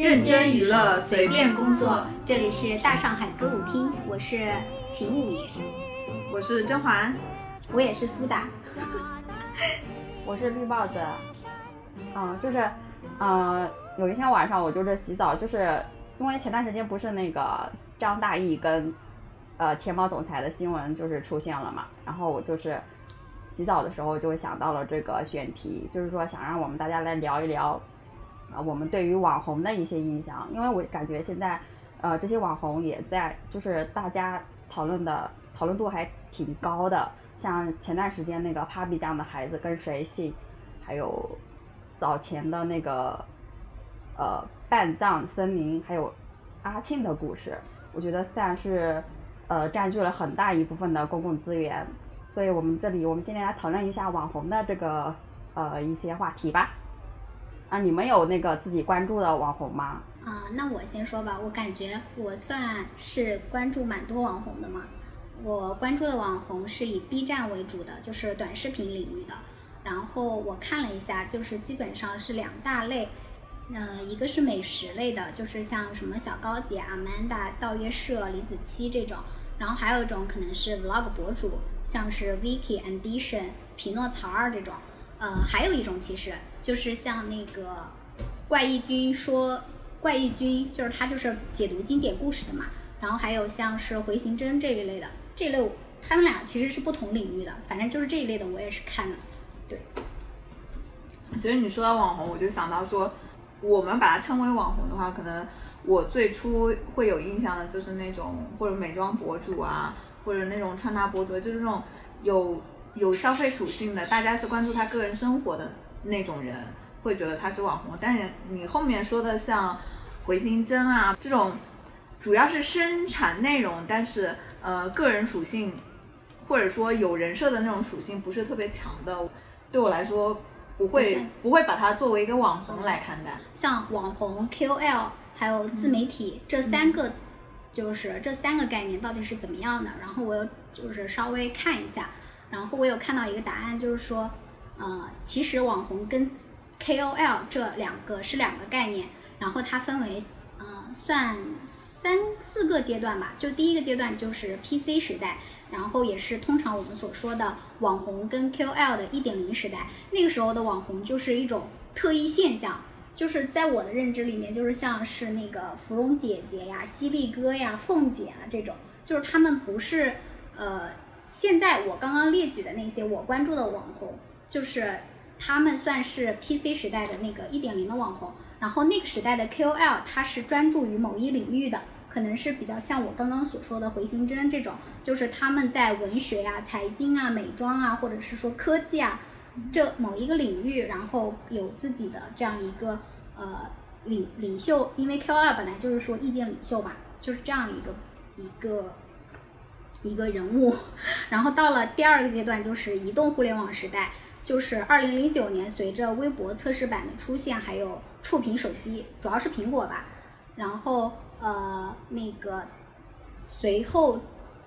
认真娱乐，随便工作。这里是大上海歌舞厅，我是秦五爷，我是甄嬛，我也是苏打，我是绿帽子。嗯，就是，呃，有一天晚上我就是洗澡，就是因为前段时间不是那个张大奕跟呃天猫总裁的新闻就是出现了嘛，然后我就是洗澡的时候就想到了这个选题，就是说想让我们大家来聊一聊。啊，我们对于网红的一些印象，因为我感觉现在，呃，这些网红也在，就是大家讨论的讨论度还挺高的。像前段时间那个 Papi 酱的孩子跟谁姓，还有早前的那个，呃，半藏森林，还有阿庆的故事，我觉得算是，呃，占据了很大一部分的公共资源。所以我们这里，我们今天来讨论一下网红的这个，呃，一些话题吧。啊，你们有那个自己关注的网红吗？啊，那我先说吧，我感觉我算是关注蛮多网红的嘛。我关注的网红是以 B 站为主的，就是短视频领域的。然后我看了一下，就是基本上是两大类，呃，一个是美食类的，就是像什么小高姐、Amanda、盗月社、李子柒这种。然后还有一种可能是 Vlog 博主，像是 Vicky Ambition、匹诺曹二这种。呃，还有一种其实就是像那个怪异君说，怪异君就是他就是解读经典故事的嘛。然后还有像是回形针这一类的，这一类他们俩其实是不同领域的，反正就是这一类的我也是看的。对，其实你说到网红，我就想到说，我们把它称为网红的话，可能我最初会有印象的就是那种或者美妆博主啊，或者那种穿搭博主，就是那种有。有消费属性的，大家是关注他个人生活的那种人，会觉得他是网红。但是你后面说的像回形针啊这种，主要是生产内容，但是呃个人属性或者说有人设的那种属性不是特别强的，对我来说不会不会把它作为一个网红来看待。像网红、KOL 还有自媒体这三个，就是这三个概念到底是怎么样的？然后我又就是稍微看一下。然后我有看到一个答案，就是说，呃，其实网红跟 KOL 这两个是两个概念，然后它分为，呃，算三四个阶段吧。就第一个阶段就是 PC 时代，然后也是通常我们所说的网红跟 KOL 的一点零时代。那个时候的网红就是一种特异现象，就是在我的认知里面，就是像是那个芙蓉姐姐呀、犀利哥呀、凤姐啊这种，就是他们不是，呃。现在我刚刚列举的那些我关注的网红，就是他们算是 PC 时代的那个一点零的网红，然后那个时代的 KOL 他是专注于某一领域的，可能是比较像我刚刚所说的回形针这种，就是他们在文学呀、财经啊、美妆啊，或者是说科技啊这某一个领域，然后有自己的这样一个呃领领袖，因为 KOL 本来就是说意见领袖嘛，就是这样一个一个。一个人物，然后到了第二个阶段，就是移动互联网时代，就是二零零九年，随着微博测试版的出现，还有触屏手机，主要是苹果吧，然后呃那个随后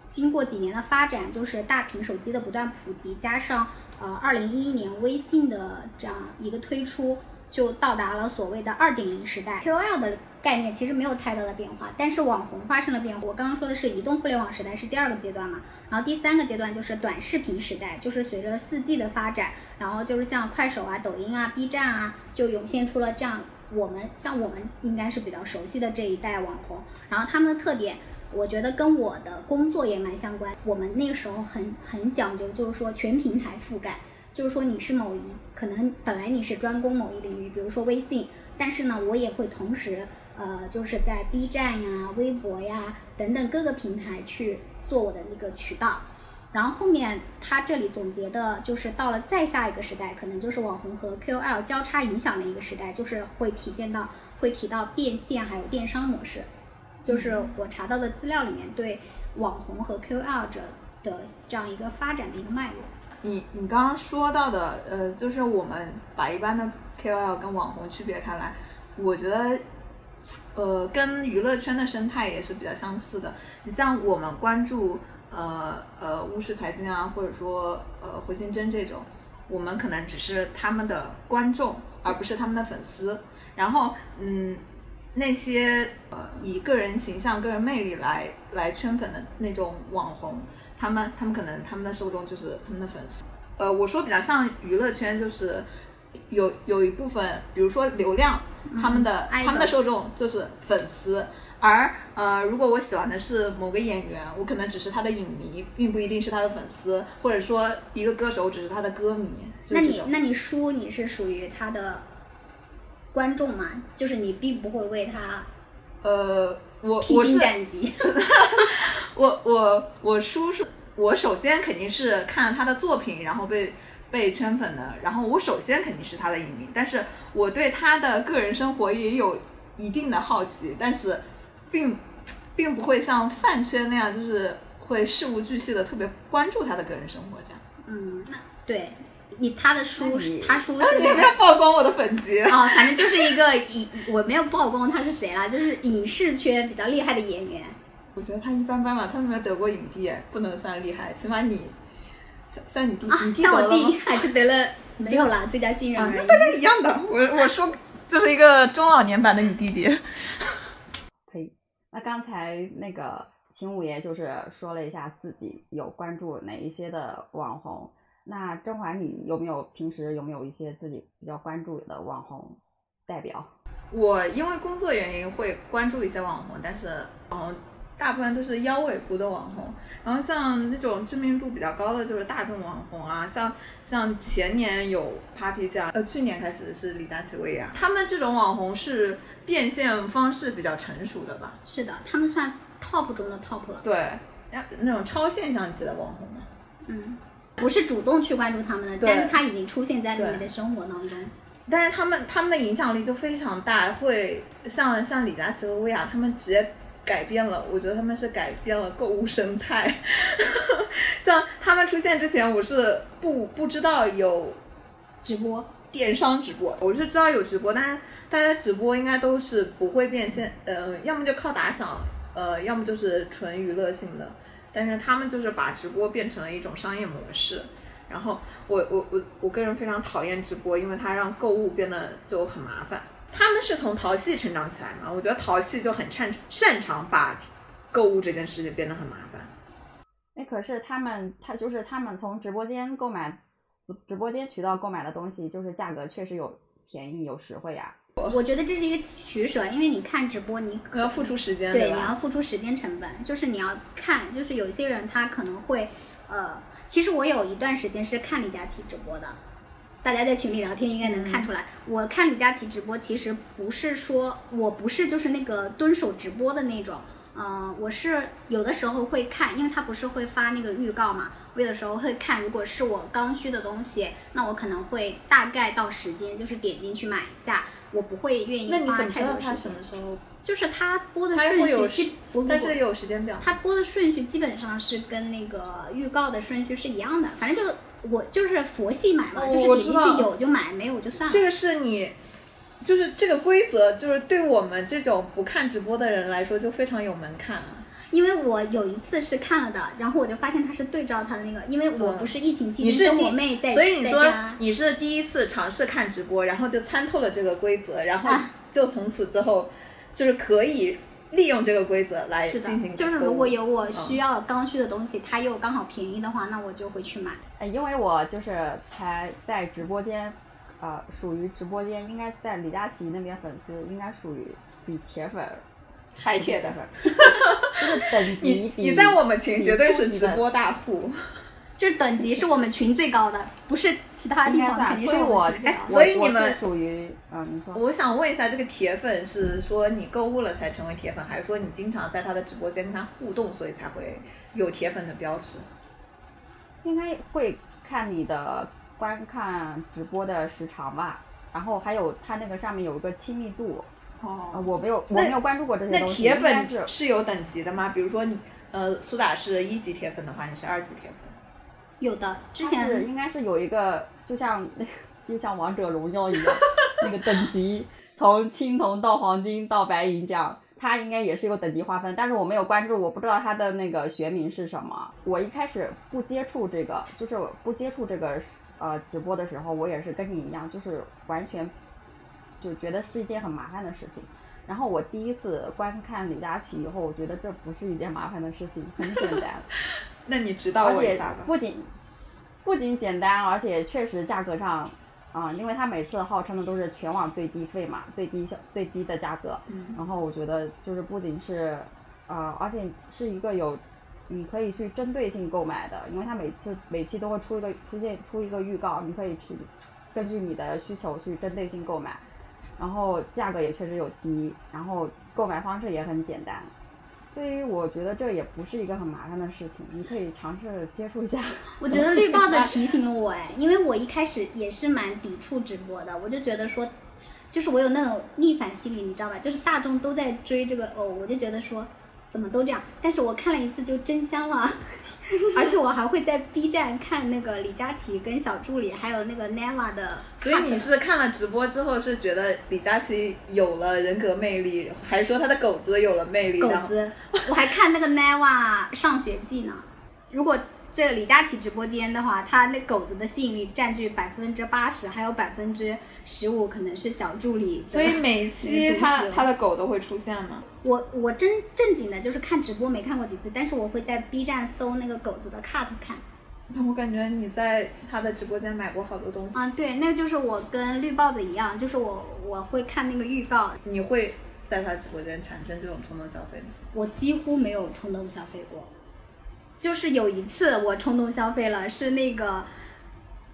经过几年的发展，就是大屏手机的不断普及，加上呃二零一一年微信的这样一个推出。就到达了所谓的二点零时代，KOL 的概念其实没有太大的变化，但是网红发生了变化。我刚刚说的是移动互联网时代是第二个阶段嘛，然后第三个阶段就是短视频时代，就是随着四 G 的发展，然后就是像快手啊、抖音啊、B 站啊，就涌现出了这样我们像我们应该是比较熟悉的这一代网红。然后他们的特点，我觉得跟我的工作也蛮相关。我们那个时候很很讲究，就是说全平台覆盖。就是说你是某一可能本来你是专攻某一领域，比如说微信，但是呢，我也会同时呃，就是在 B 站呀、微博呀等等各个平台去做我的那个渠道。然后后面他这里总结的就是到了再下一个时代，可能就是网红和 KOL 交叉影响的一个时代，就是会体现到会提到变现还有电商模式。就是我查到的资料里面对网红和 KOL 者的这样一个发展的一个脉络。你你刚刚说到的，呃，就是我们把一般的 KOL 跟网红区别开来，我觉得，呃，跟娱乐圈的生态也是比较相似的。你像我们关注，呃呃，乌市财经啊，或者说呃回形针这种，我们可能只是他们的观众，而不是他们的粉丝。然后，嗯，那些呃以个人形象、个人魅力来来圈粉的那种网红，他们他们可能他们的受众就是他们的粉丝。呃，我说比较像娱乐圈，就是有有一部分，比如说流量，他们的、他们的受众就是粉丝。而呃，如果我喜欢的是某个演员，我可能只是他的影迷，并不一定是他的粉丝，或者说一个歌手只是他的歌迷。那你那你书你是属于他的观众吗？就是你并不会为他呃，我我是。我我我叔是，我首先肯定是看了他的作品，然后被被圈粉的，然后我首先肯定是他的影迷，但是我对他的个人生活也有一定的好奇，但是并并不会像饭圈那样，就是会事无巨细的特别关注他的个人生活这样。嗯，那对你他的书是他书是你不要曝光我的粉 籍。哦，反正就是一个影，我没有曝光他是谁啦，就是影视圈比较厉害的演员。我觉得他一般般吧，他没有得过影帝，不能算厉害，起码你像像你弟，啊你，弟像我弟 还是得了 没有啦，最佳新人啊，而已。那大家一样的。我我说就是一个中老年版的你弟弟。可以。那刚才那个秦五爷就是说了一下自己有关注哪一些的网红。那甄嬛，你有没有平时有没有一些自己比较关注的网红代表？我因为工作原因会关注一些网红，但是网红大部分都是腰尾部的网红。然后像那种知名度比较高的就是大众网红啊，像像前年有 Papi 酱，呃，去年开始是李佳琦、薇娅，他们这种网红是变现方式比较成熟的吧？是的，他们算 top 中的 top 了。对，那那种超现象级的网红嘛。嗯，不是主动去关注他们的，但是他已经出现在了你对的生活当中。但是他们他们的影响力就非常大，会像像李佳琦和薇娅，他们直接改变了，我觉得他们是改变了购物生态。像他们出现之前，我是不不知道有直播，电商直播，我是知道有直播，但是大家直播应该都是不会变现，呃，要么就靠打赏，呃，要么就是纯娱乐性的。但是他们就是把直播变成了一种商业模式。然后我我我我个人非常讨厌直播，因为它让购物变得就很麻烦。他们是从淘系成长起来嘛，我觉得淘系就很擅擅长把购物这件事情变得很麻烦。哎，可是他们，他就是他们从直播间购买，直播间渠道购买的东西，就是价格确实有便宜有实惠呀、我觉得这是一个取舍，因为你看直播，你你要付出时间，对，你要？付出时间成本，就是你要看，就是有些人他可能会，呃，其实我有一段时间是看李佳琦直播的，大家在群里聊天应该能看出来，我看李佳琦直播其实不是说我不是就是那个蹲守直播的那种，呃，我是有的时候会看，因为他不是会发那个预告嘛，我有的时候会看，如果是我刚需的东西，那我可能会大概到时间就是点进去买一下，我不会愿意那你怎么知花太多道他什时间。么时候？就是他播的顺序基不是有时间表。他播的顺序基本上是跟那个预告的顺序是一样的，反正就我就是佛系买嘛，哦就是点进去有就买，没有就算了。这个是你，就是这个规则，就是对我们这种不看直播的人来说就非常有门槛啊。因为我有一次是看了的，然后我就发现它是对照它的那个，因为我嗯不是疫情期间跟我妹在所以你说，你是第一次尝试看直播，然后就参透了这个规则，然后啊就从此之后就是可以利用这个规则来进行的，就是如果有我需嗯要刚需的东西，它又刚好便宜的话，那我就会去买。哎，因为我就是才在直播间，呃，属于直播间，应该在李佳琦那边粉丝应该属于比铁粉儿嗨铁的。就是等级 你比你在我们群绝对是直播大户，就是等级是我们群最高的，不是其他地方肯定是我我们群最高的。所以你们是属于啊，你说我想问一下，这个铁粉是说你购物了才成为铁粉，还是说你经常在他的直播间跟他互动，所以才会有铁粉的标志？应该会看你的观看直播的时长吧，然后还有它那个上面有一个亲密度，呃哦，我没有我没有关注过这些那东西，铁应该是粉是有等级的吗？比如说你呃，苏打是一级铁粉的话，你是二级铁粉。有的之前是前应该是有一个，就像就像王者荣耀一样，那个等级从青铜到黄金到白银这样，它应该也是有等级划分，但是我没有关注，我不知道它的那个学名是什么。我一开始不接触这个，就是不接触这个呃直播的时候，我也是跟你一样，就是完全就觉得是一件很麻烦的事情。然后我第一次观看李佳琦以后，我觉得这不是一件麻烦的事情，很简单。那你指导而且我一下吧。不仅不仅简单，而且确实价格上，啊、因为他每次号称的都是全网最低费嘛，最低消最低的价格。嗯然后我觉得就是不仅是，呃，而且是一个有你可以去针对性购买的，因为它每次每期都会出一个出现出一个预告，你可以去根据你的需求去针对性购买，然后价格也确实有低，然后购买方式也很简单。所以我觉得这也不是一个很麻烦的事情，你可以尝试接触一下。我觉得绿帽子 提醒了我哎，因为我一开始也是蛮抵触直播的，我就觉得说，就是我有那种逆反心理，你知道吧？就是大众都在追这个偶，我就觉得说怎么都这样。但是我看了一次就真香了，而且我还会在 B 站看那个李佳琦跟小助理还有那个 Neva 的。所以你是看了直播之后是觉得李佳琦有了人格魅力，还是说他的狗子有了魅力？狗子，我还看那个 Neva 上学记呢。如果这个李佳琦直播间的话，他那狗子的吸引力占据百分之八十，还有百分之十五可能是小助理。所以每一期 他他的狗都会出现吗？我我真正经的就是看直播没看过几次，但是我会在 B 站搜那个狗子的 cut 看。那我感觉你在他的直播间买过好多东西，啊，对，那就是我跟绿豹子一样，就是我我会看那个预告，你会在他直播间产生这种冲动消费吗？我几乎没有冲动消费过，就是有一次我冲动消费了，是那个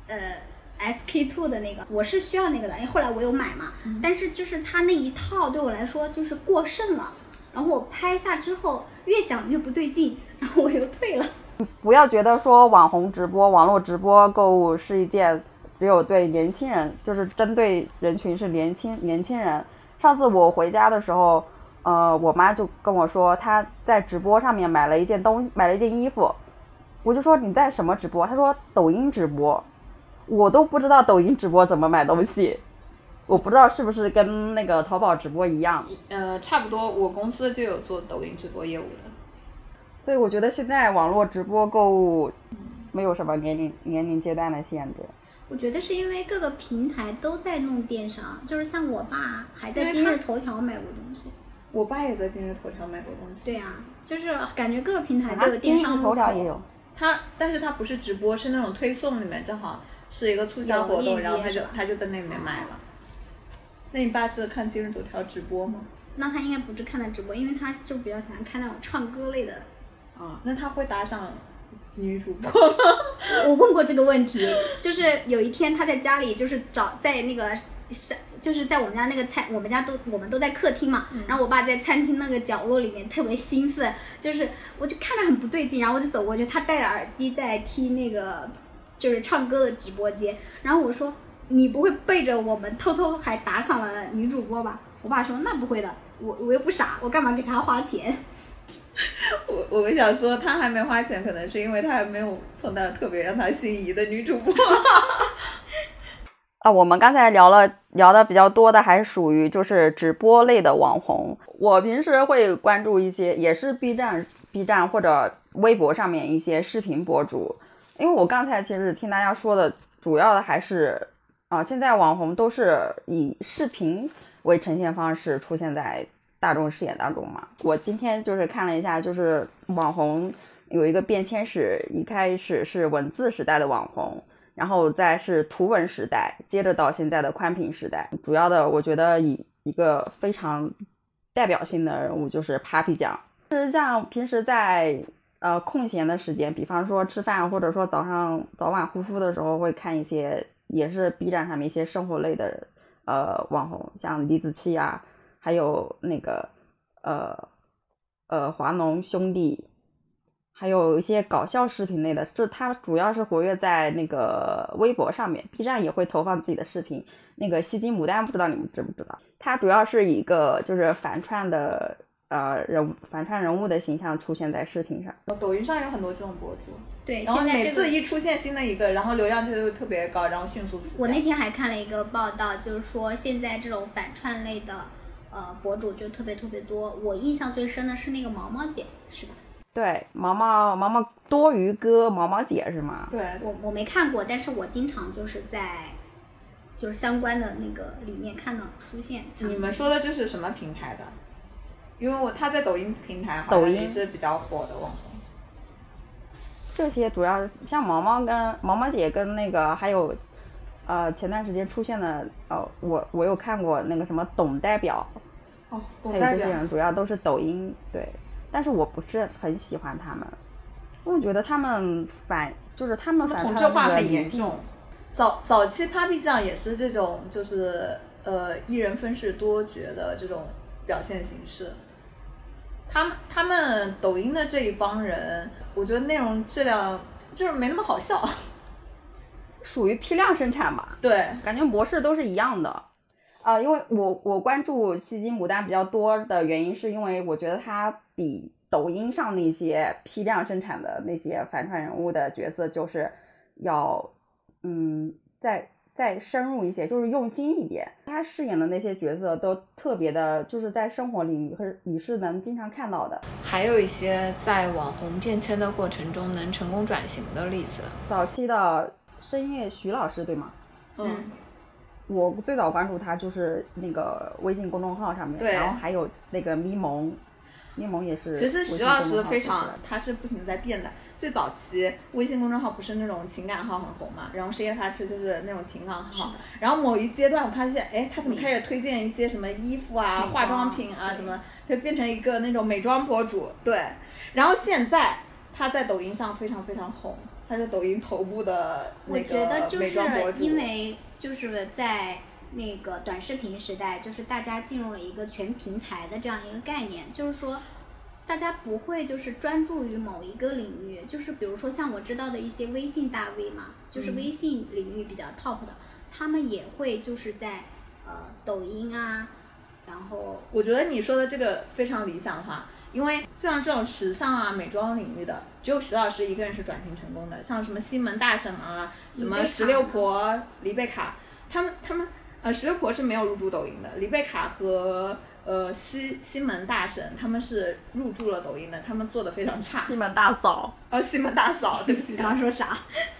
呃 SK two 的那个，我是需要那个的，因为后来我有买嘛，但是就是它那一套对我来说就是过剩了，然后我拍下之后越想越不对劲，然后我又退了。不要觉得说网红直播、网络直播购物是一件只有对年轻人，就是针对人群是年轻年轻人。上次我回家的时候，呃，我妈就跟我说她在直播上面买了一件东，买了一件衣服，我就说你在什么直播？她说抖音直播，我都不知道抖音直播怎么买东西，我不知道是不是跟那个淘宝直播一样。呃，差不多，我公司就有做抖音直播业务的。所以我觉得现在网络直播购物没有什么年龄年龄阶段的限制。我觉得是因为各个平台都在弄电商，就是像我爸还在今日头条买过东西。我爸也在今日头条买过东西。对啊，就是感觉各个平台都有电商。头条也有。他，但是他不是直播，是那种推送里面正好是一个促销活动，然后他就他就在那里面买了。那你爸是看今日头条直播吗？那他应该不是看的直播，因为他就比较喜欢看那种唱歌类的。啊，那他会打赏女主播 我问过这个问题，就是有一天他在家里，就是找在那个是就是在我们家那个餐，我们家都我们都在客厅嘛，然后我爸在餐厅那个角落里面特别兴奋，就是我就看着很不对劲，然后我就走过去，他戴着耳机在听那个就是唱歌的直播间，然后我说你不会背着我们偷偷还打赏了女主播吧？我爸说那不会的，我我又不傻，我干嘛给他花钱？我我想说，他还没花钱，可能是因为他还没有碰到特别让他心仪的女主播。啊，我们刚才聊了聊的比较多的，还属于就是直播类的网红。我平时会关注一些，也是 B 站、B 站或者微博上面一些视频博主。因为我刚才其实听大家说的，主要的还是啊，现在网红都是以视频为呈现方式出现在大众视野当中嘛。我今天就是看了一下，就是网红有一个变迁史，一开始是文字时代的网红。然后再是图文时代，接着到现在的宽屏时代。主要的，我觉得以一个非常代表性的人物就是 Papi 酱。就是像平时在呃空闲的时间，比方说吃饭，或者说早上早晚护肤的时候，会看一些也是 B 站上面一些生活类的呃网红，像李子柒啊，还有那个呃呃华农兄弟。还有一些搞笑视频类的，就他主要是活跃在那个微博上面，B 站也会投放自己的视频。那个戏精牡丹，不知道你们知不知道？他主要是以一个就是反串的呃人物反串人物的形象出现在视频上。抖音上有很多这种博主，对，然后每次一出现新的一个，然后流量就会特别高，然后迅速死。我那天还看了一个报道，就是说现在这种反串类的呃博主就特别特别多。我印象最深的是那个毛毛姐，是吧？对，毛毛毛毛多鱼哥毛毛姐是吗？对，我我没看过，但是我经常就是在就是相关的那个里面看到出现。你们说的这是什么平台的？因为我他在抖音平台好像抖音也是比较火的网红。这些主要像毛毛跟毛毛姐跟那个还有，呃，前段时间出现的，呃，我我有看过那个什么董代表，哦，董代表。这些人主要都是抖音对，但是我不是很喜欢他们，因为我觉得他们反就是他们反同串那个质化很严重。早早期 Papi 酱也是这种，就是呃一人分饰多角的这种表现形式。他们他们抖音的这一帮人，我觉得内容质量就是没那么好笑。属于批量生产吧，对，感觉模式都是一样的。啊、因为我我关注戏精牡丹比较多的原因，是因为我觉得它比抖音上那些批量生产的那些反串人物的角色，就是要嗯再再深入一些，就是用心一点。他饰演的那些角色都特别的，就是在生活里你是你是能经常看到的。还有一些在网红变迁的过程中能成功转型的例子。早期的深夜徐老师对吗？嗯，我最早关注他就是那个微信公众号上面，然后还有那个咪蒙，咪蒙也是其。实徐老师非常，他是不停的在变的。最早期微信公众号不是那种情感号很红嘛，然后深夜发吃就是那种情感号。然后某一阶段我发现，哎，他怎么开始推荐一些什么衣服啊、化妆品啊什么，就变成一个那种美妆博主。对，然后现在他在抖音上非常非常红，他是抖音头部的我那个觉得就是美妆博主。因为就是在那个短视频时代，就是大家进入了一个全平台的这样一个概念，就是说。大家不会就是专注于某一个领域，就是比如说像我知道的一些微信大 V 嘛，就是微信领域比较 top 的，他们也会就是在呃抖音啊，然后我觉得你说的这个非常理想化，因为像这种时尚啊、美妆领域的，只有徐老师一个人是转型成功的。像什么西门大婶啊、什么石榴婆、黎贝卡，他们他们呃，石榴婆是没有入驻抖音的，李贝卡和呃西西门大婶他们是入驻了抖音的，他们做的非常差西。门大嫂，呃，西门大嫂，对不起你，刚刚说啥？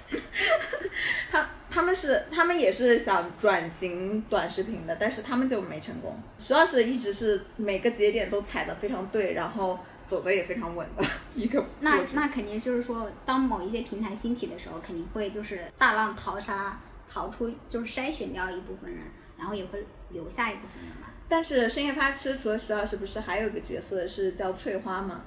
他他们是他们也是想转型短视频的，但是他们就没成功。主要是一直是每个节点都踩的非常对，然后走的也非常稳的一个那那肯定就是说，当某一些平台兴起的时候，肯定会就是大浪淘沙，淘出就是筛选掉一部分人，然后也会留下一部分人吧。但是深夜发吃除了徐老师，不是还有一个角色是叫翠花吗？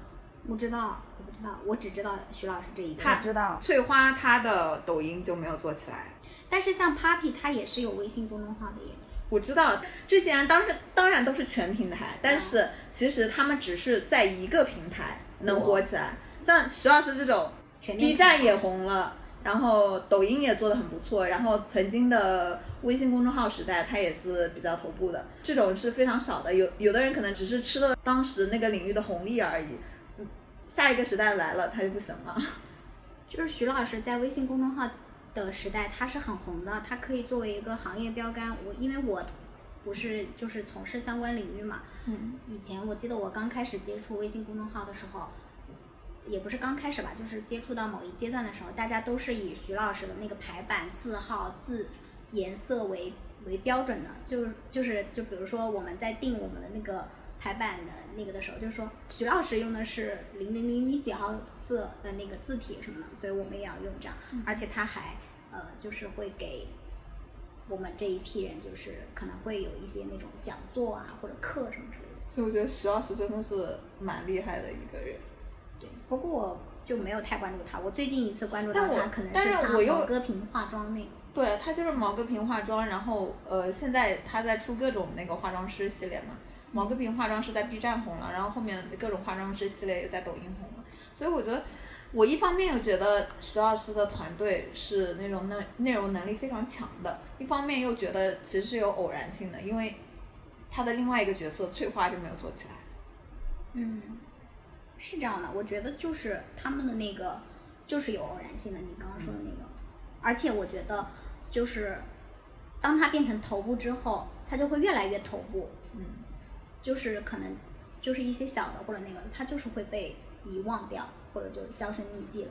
不知道，我不知道，我只知道徐老师这一个。他知道。翠花她的抖音就没有做起来。但是像 Papi 他也是有微信公众号的耶。我知道这些人当时当然都是全平台，但是其实他们只是在一个平台能火起来。像徐老师这种，B 站也红了，然后抖音也做得很不错，然后曾经的微信公众号时代，它也是比较头部的，这种是非常少的。有有的人可能只是吃了当时那个领域的红利而已，嗯下一个时代来了他就不行了。就是徐老师在微信公众号的时代，他是很红的，他可以作为一个行业标杆。我因为我不是就是从事相关领域嘛，嗯，以前我记得我刚开始接触微信公众号的时候，也不是刚开始吧，就是接触到某一阶段的时候，大家都是以徐老师的那个排版、字号、字颜色为为标准的，就是就是就比如说我们在定我们的那个排版的那个的时候，就是说徐老师用的是零零零零几号色的那个字体什么的，所以我们也要用这样，而且他还呃就是会给。我们这一批人就是可能会有一些那种讲座啊或者课什么之类的，所以我觉得徐老师真的是蛮厉害的一个人。对，不过我就没有太关注他。我最近一次关注到他，可能是他毛戈平化妆那个。对他就是毛戈平化妆，然后呃，现在他在出各种那个化妆师系列嘛。毛戈平化妆师在 B 站红了，然后后面各种化妆师系列也在抖音红了。所以我觉得，我一方面又觉得徐老师的团队是那种内内容能力非常强的，一方面又觉得其实是有偶然性的，因为他的另外一个角色翠花就没有做起来。嗯，是这样的，我觉得就是他们的那个就是有偶然性的，你刚刚说的那个，而且我觉得就是当他变成头部之后，他就会越来越头部，嗯，就是可能就是一些小的或者那个，他就是会被遗忘掉，或者就是销声匿迹了。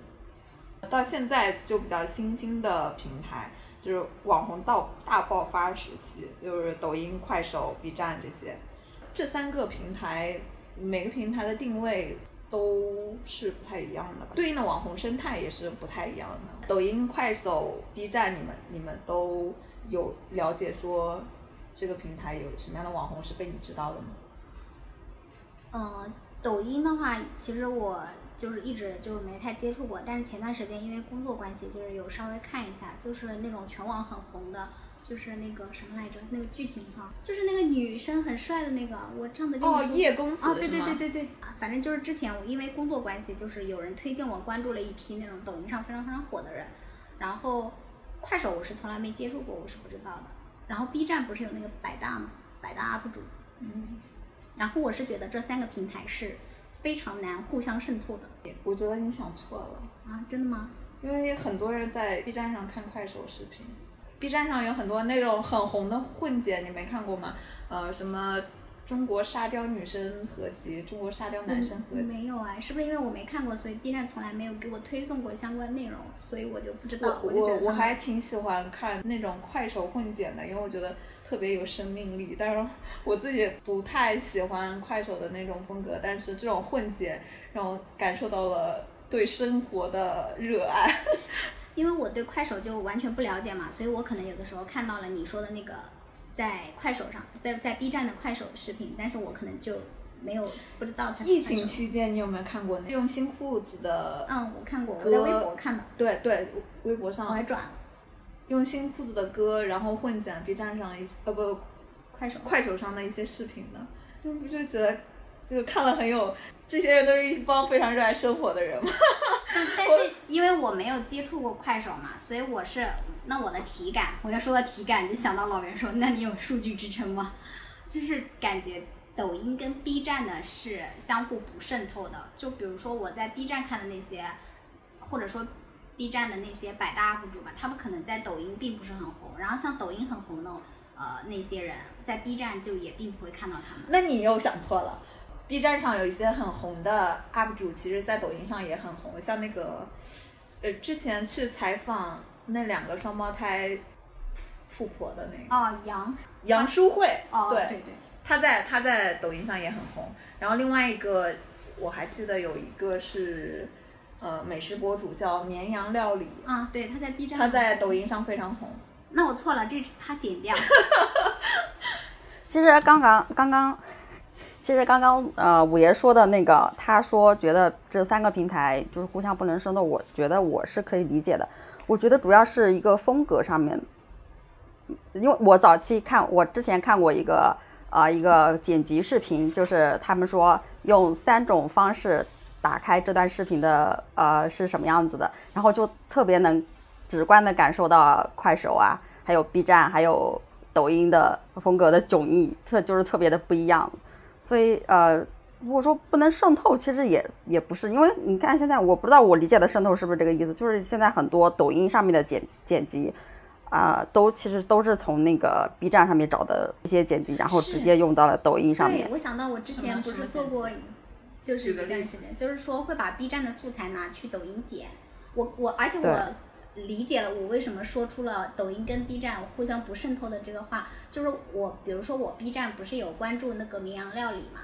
到现在就比较新兴的平台，就是网红到大爆发时期，就是抖音、快手、B 站这些，这三个平台每个平台的定位都是不太一样的吧，对应的网红生态也是不太一样的。抖音、快手、B 站，你们你们都有了解说这个平台有什么样的网红是被你知道的吗？呃，抖音的话，其实我就是一直就是没太接触过，但是前段时间因为工作关系，就是有稍微看一下，就是那种全网很红的，就是那个什么来着，那个剧情哈，就是那个女生很帅的那个，我唱的哦，叶公子哦，对对对对对，啊反正就是之前我因为工作关系，就是有人推荐我关注了一批那种抖音上非常非常火的人，然后快手我是从来没接触过，我是不知道的。然后 B 站不是有那个百大嘛，百大 UP 主，嗯，然后我是觉得这三个平台是非常难互相渗透的我觉得你想错了。啊，真的吗？因为很多人在 B 站上看快手视频，B 站上有很多那种很红的混剪，你没看过吗？呃，什么中国沙雕女生合集、中国沙雕男生合集，没有啊，是不是因为我没看过，所以 B 站从来没有给我推送过相关内容，所以我就不知道。我我我还挺喜欢看那种快手混剪的，因为我觉得特别有生命力。但是我自己不太喜欢快手的那种风格，但是这种混剪让我感受到了对生活的热爱。因为我对快手就完全不了解嘛，所以我可能有的时候看到了你说的那个在快手上，在在 B 站的快手视频，但是我可能就没有不知道它是疫情期间，你有没有看过那用新裤子的？嗯，我看过，我在微博看的，对对，微博上我还转了用新裤子的歌，然后混剪 B 站上一些呃不快手。快手上的一些视频的，就不就觉得就看了很有，这些人都是一帮非常热爱生活的人嘛。但 但是因为我没有接触过快手嘛，所以我是那我的体感，我要说到体感，就想到老袁说，那你有数据支撑吗？就是感觉抖音跟 B 站呢是相互不渗透的。就比如说我在 B 站看的那些，或者说 B 站的那些百大 UP 主吧，他们可能在抖音并不是很红，然后像抖音很红的呃那些人，在 B 站就也并不会看到他们。那你又想错了，B 站上有一些很红的 UP 主，其实在抖音上也很红，像那个呃之前去采访那两个双胞胎富婆的那个哦，杨杨淑慧，哦，对，对对，她在她在抖音上也很红。然后另外一个我还记得有一个是呃美食博主叫绵羊料理，啊，对，他在 B 站，他在抖音上非常红。那我错了，这他剪掉。其实刚刚刚刚，其实刚刚呃五爷说的那个，他说觉得这三个平台就是互相不能渗透，我觉得我是可以理解的。我觉得主要是一个风格上面，因为我早期看，我之前看过一个啊、一个剪辑视频，就是他们说用三种方式打开这段视频的呃是什么样子的，然后就特别能直观的感受到快手啊，还有 B 站，还有抖音的风格的迥异，特就是特别的不一样。所以呃，如果说不能渗透，其实也也不是，因为你看现在我不知道我理解的渗透是不是这个意思，就是现在很多抖音上面的剪剪辑。啊、都其实都是从那个 B 站上面找的一些剪辑，然后直接用到了抖音上面对，。我想到我之前不是做过，就是举个例子一段时间，就是说会把 B 站的素材拿去抖音剪。我我而且我理解了我为什么说出了抖音跟 B 站互相不渗透的这个话，就是我比如说我 B 站不是有关注那个绵阳料理嘛，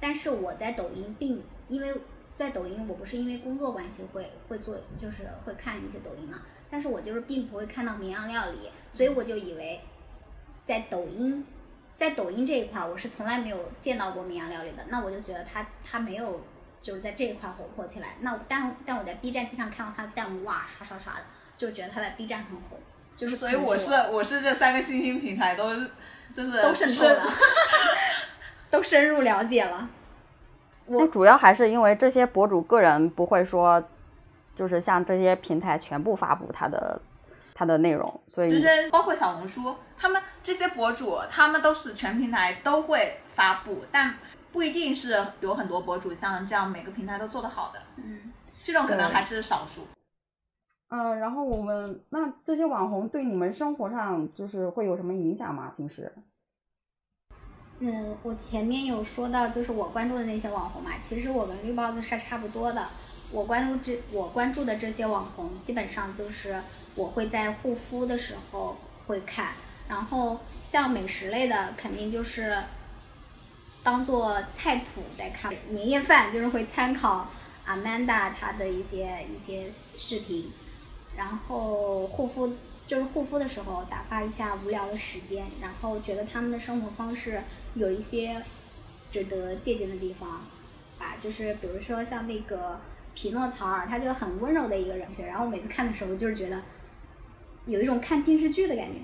但是我在抖音并因为在抖音我不是因为工作关系会会做就是会看一些抖音嘛，但是我就是并不会看到绵阳料理，所以我就以为在抖音，在抖音这一块，我是从来没有见到过绵阳料理的。那我就觉得他他没有就是在这一块儿火火起来。那但但我在 B 站经常看到他的弹幕哇刷刷刷的，就觉得他在 B 站很红，就是所以我是我是这三个新兴平台都就是都渗透了，都深入了解了。那主要还是因为这些博主个人不会说，就是像这些平台全部发布他的他的内容，所以其实包括小红书，他们这些博主，他们都是全平台都会发布，但不一定是有很多博主像这样每个平台都做得好的，嗯，这种可能还是少数。嗯，然后我们那这些网红对你们生活上就是会有什么影响吗？平时？嗯，我前面有说到，就是我关注的那些网红嘛，其实我跟绿帽子是差不多的。我关注这我关注的这些网红，基本上就是我会在护肤的时候会看，然后像美食类的，肯定就是当做菜谱在看。年夜饭就是会参考 Amanda 她的一些一些视频，然后护肤就是护肤的时候打发一下无聊的时间，然后觉得他们的生活方式有一些值得借鉴的地方吧，就是比如说像那个匹诺曹尔，他就很温柔的一个人，然后我每次看的时候就是觉得有一种看电视剧的感觉。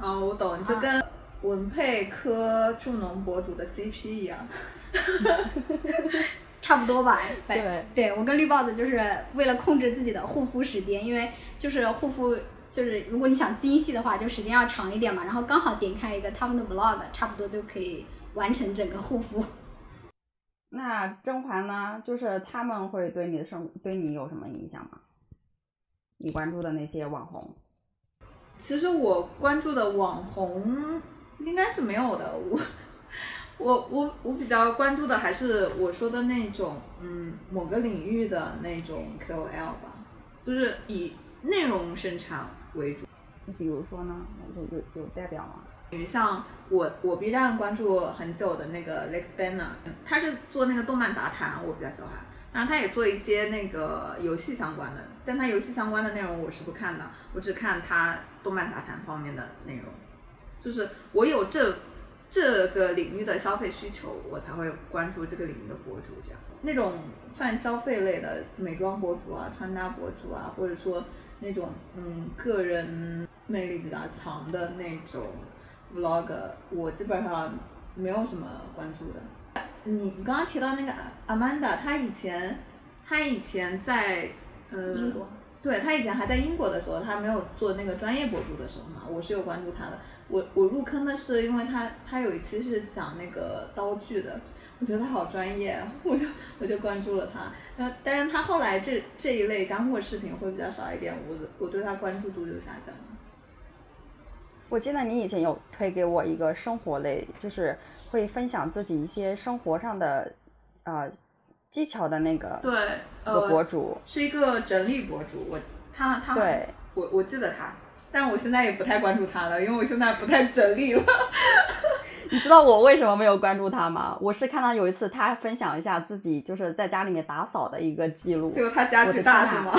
哦，我懂，就跟文佩科助农博主的 CP 一样。差不多吧，反对对我跟绿帽子就是为了控制自己的护肤时间，因为就是护肤就是如果你想精细的话，就时间要长一点嘛，然后刚好点开一个他们的 vlog，差不多就可以完成整个护肤。那甄嬛呢？就是他们会对你的生对你有什么影响吗？你关注的那些网红，其实我关注的网红应该是没有的，我我我我比较关注的还是我说的那种，嗯，某个领域的那种 KOL 吧，就是以内容生产为主。比如说呢，有有有代表吗？比如像我我 B 站关注很久的那个 Lex Banner，他是做那个动漫杂谈，我比较喜欢。当然，他也做一些那个游戏相关的，但他游戏相关的内容我是不看的，我只看他动漫杂谈方面的内容。就是我有这这个领域的消费需求，我才会关注这个领域的博主。这样那种泛消费类的美妆博主啊、穿搭博主啊，或者说那种嗯个人魅力比较强的那种 vlog，我基本上没有什么关注的。你刚刚提到那个 Amanda，她以前她以前在呃英国对他以前还在英国的时候，他没有做那个专业博主的时候嘛，我是有关注他的。我我入坑的是因为他他有一期是讲那个刀具的，我觉得他好专业，我就我就关注了他。然后但是他后来这这一类干货视频会比较少一点，我我对他关注度就下降了。我记得你以前有推给我一个生活类，就是会分享自己一些生活上的呃技巧的那个对，呃，博主。是一个整理博主，我他他对，我我记得他，但我现在也不太关注他了，因为我现在不太整理了。你知道我为什么没有关注他吗？我是看到有一次他分享一下自己就是在家里面打扫的一个记录，结果他家我巨大是吗？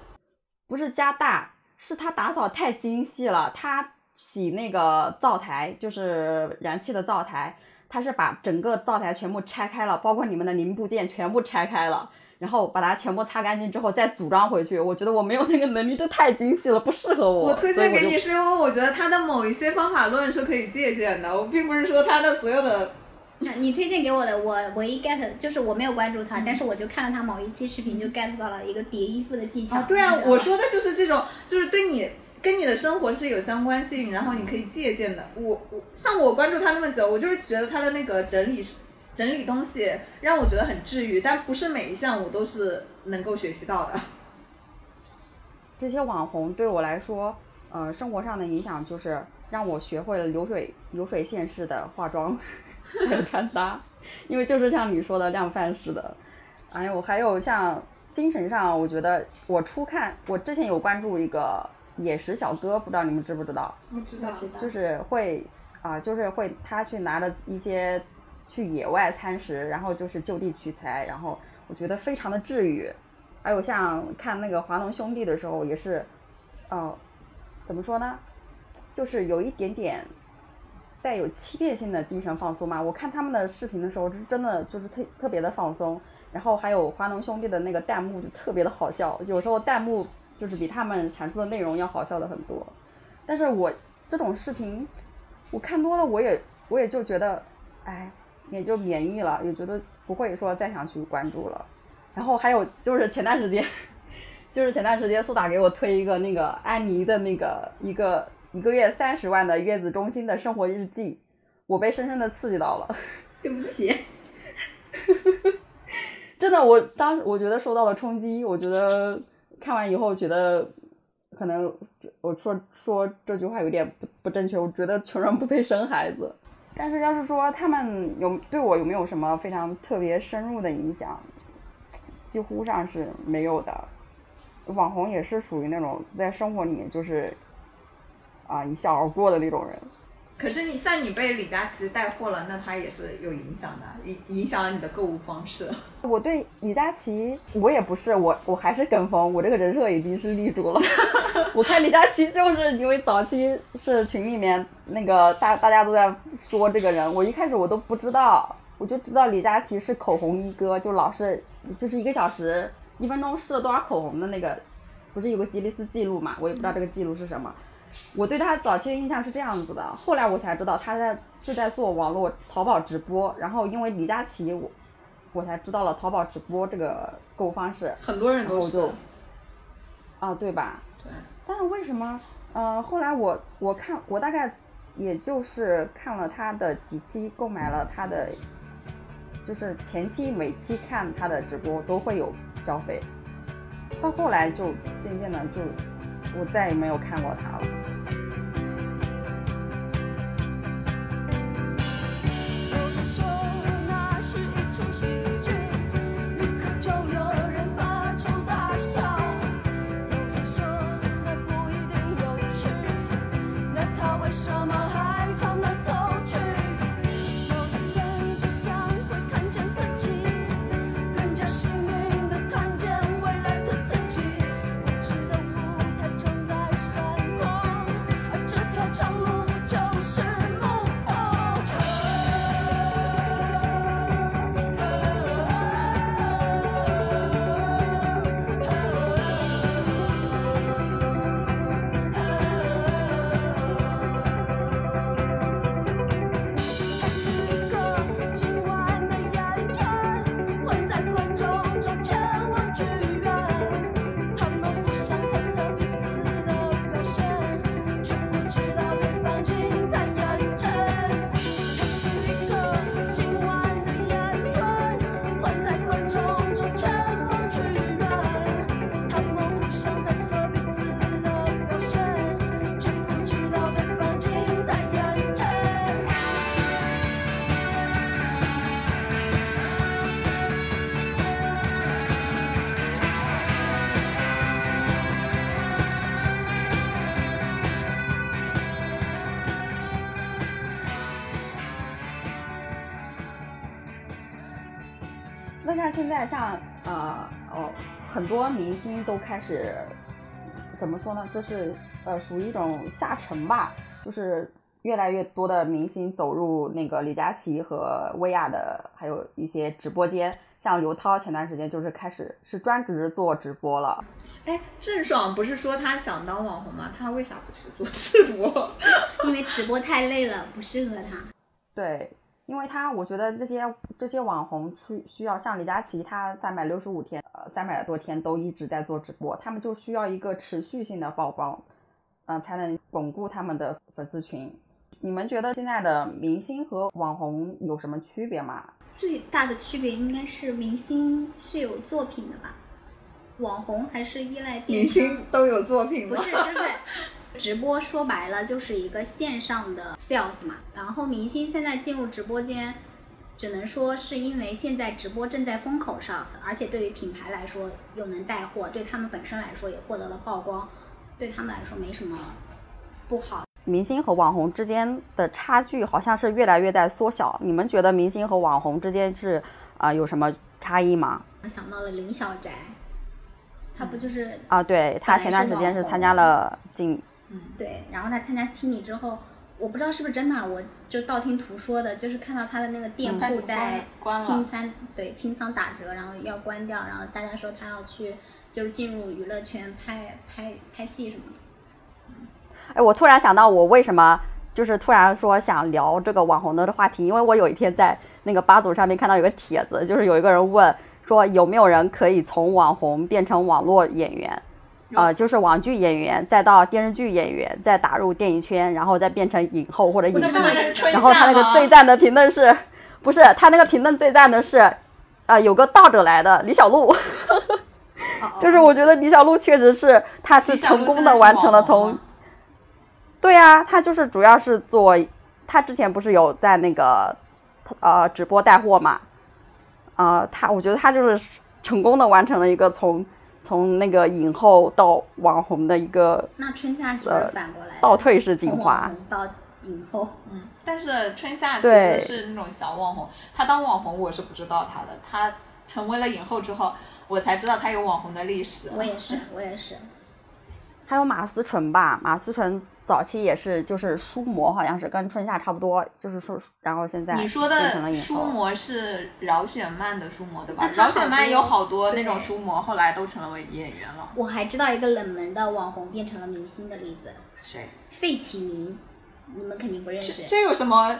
不是家大，是他打扫太精细了。他洗那个灶台，就是燃气的灶台，他是把整个灶台全部拆开了，包括你们的零部件全部拆开了，然后把它全部擦干净之后再组装回去。我觉得我没有那个能力，这太精细了，不适合我。我推荐给你是因为我觉得他的某一些方法论是可以借鉴的，我并不是说他的所有的。你推荐给我的，我唯一 get 就是我没有关注他，但是我就看了他某一期视频，就 get 到了一个叠衣服的技巧。啊，对啊我说的就是这种，就是对你跟你的生活是有相关性，然后你可以借鉴的。我我像我关注他那么久，我就是觉得他的那个整理整理东西让我觉得很治愈，但不是每一项我都是能够学习到的。这些网红对我来说，呃，生活上的影响就是让我学会了流水流水线式的化妆 和穿搭，因为就是像你说的量贩式的。哎呦还有像精神上，我觉得我初看，我之前有关注一个野食小哥，不知道你们知不知道？我知道知道就是会啊、就是会他去拿着一些去野外餐食，然后就是就地取材，然后我觉得非常的治愈。还有像看那个华农兄弟的时候，也是，呃，怎么说呢，就是有一点点带有欺骗性的精神放松嘛。我看他们的视频的时候，是真的就是特特别的放松。然后还有华农兄弟的那个弹幕就特别的好笑，有时候弹幕就是比他们阐述的内容要好笑的很多。但是我这种视频我看多了，我也我也就觉得，哎，也就免疫了，也觉得不会说再想去关注了。然后还有就是前段时间，就是前段时间苏打给我推一个那个安妮的那个一个一个月三十万的月子中心的生活日记，我被深深的刺激到了。对不起，真的，我当时我觉得受到了冲击，我觉得看完以后觉得可能我说说这句话有点不不正确，我觉得穷人不配生孩子。但是要是说他们有对我有没有什么非常特别深入的影响，几乎上是没有的。网红也是属于那种在生活里面就是啊一笑而过的那种人。可是你像你被李佳琦带货了，那他也是有影响的，影影响了你的购物方式。我对李佳琦，我也不是我，我还是跟风，我这个人设已经是立住了。我看李佳琦就是因为早期是群里面那个大大家都在说这个人，我一开始我都不知道，我就知道李佳琦是口红一哥，就老是就是一个小时一分钟试了多少口红的那个，不是有个吉尼斯记录嘛？我也不知道这个记录是什么。我对他早期的印象是这样子的，后来我才知道他在是在做网络淘宝直播，然后因为李佳琦，我我才知道了淘宝直播这个购物方式，很多人都是，啊对吧？对。但是为什么？呃，后来我我看我大概也就是看了他的几期，购买了他的，就是前期每期看他的直播都会有消费，到后来就渐渐的就。我再也没有看过他了。有人说那是一出戏剧，那像现在像呃哦，很多明星都开始怎么说呢？就是呃属于一种下沉吧，就是越来越多的明星走入那个李佳琦和薇娅的，还有一些直播间。像刘涛前段时间就是开始是专职做直播了，哎，郑爽不是说她想当网红吗？她为啥不去做直播？因为直播太累了，不适合她。对，因为他我觉得这些这些网红需需要像李佳琦，他三百六十五天呃三百多天都一直在做直播，他们就需要一个持续性的曝光，嗯、才能巩固他们的粉丝群。你们觉得现在的明星和网红有什么区别吗？最大的区别应该是明星是有作品的吧，网红还是依赖电明。星都有作品吗？不是，就是直播说白了就是一个线上的 sales 嘛。然后明星现在进入直播间，只能说是因为现在直播正在风口上，而且对于品牌来说又能带货，对他们本身来说也获得了曝光，对他们来说没什么不好。明星和网红之间的差距好像是越来越在缩小。你们觉得明星和网红之间是啊、有什么差异吗？我想到了林小宅，他不就是啊，对他前段时间是参加了进对，然后他参加青你之后，我不知道是不是真的啊，我就道听途说的，就是看到他的那个店嗯铺在清仓，对清仓打折，然后要关掉，然后大家说他要去就是进入娱乐圈拍拍拍戏什么的。哎，我突然想到，我为什么就是突然说想聊这个网红的话题，因为我有一天在那个八组上面看到有个帖子，就是有一个人问说有没有人可以从网红变成网络演员，呃，就是网剧演员，再到电视剧演员，再打入电影圈，然后再变成影后或者影帝。然后他那个最赞的评论是，不是他那个评论最赞的是，呃，有个倒着来的李小璐。就是我觉得李小璐确实是，她是成功的完成了从对啊，她就是主要是做，她之前不是有在那个呃直播带货嘛，呃，她我觉得她就是成功的完成了一个从从那个影后到网红的一个那春夏是不是反过来的倒退式进化。到影后？嗯，但是春夏其实是那种小网红，她当网红我是不知道她的，她成为了影后之后，我才知道她有网红的历史。我也是，我也是。还有马思纯吧，马思纯早期也是就是书模，好像是跟春夏差不多，就是说，然后现在你说的。书模是饶雪漫的书模对吧饶雪漫有好多那种对书模，后来都成了演员了。我还知道一个冷门的网红变成了明星的例子，谁？费启鸣，你们肯定不认识。这有什么？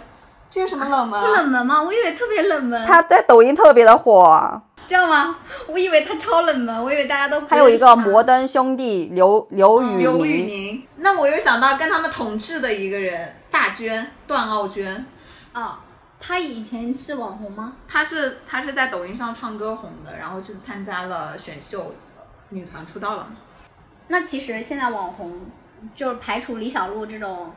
这有什么冷门、不冷门吗？我以为特别冷门，他在抖音特别的火，这样吗？我以为他超冷门，我以为大家都不还有一个摩登兄弟刘刘宇刘宇宁，那我又想到跟他们同治的一个人，大娟，段奥娟。哦，他以前是网红吗？她是她是在抖音上唱歌红的，然后去参加了选秀，女团出道了嘛。那其实现在网红就是排除李小璐这种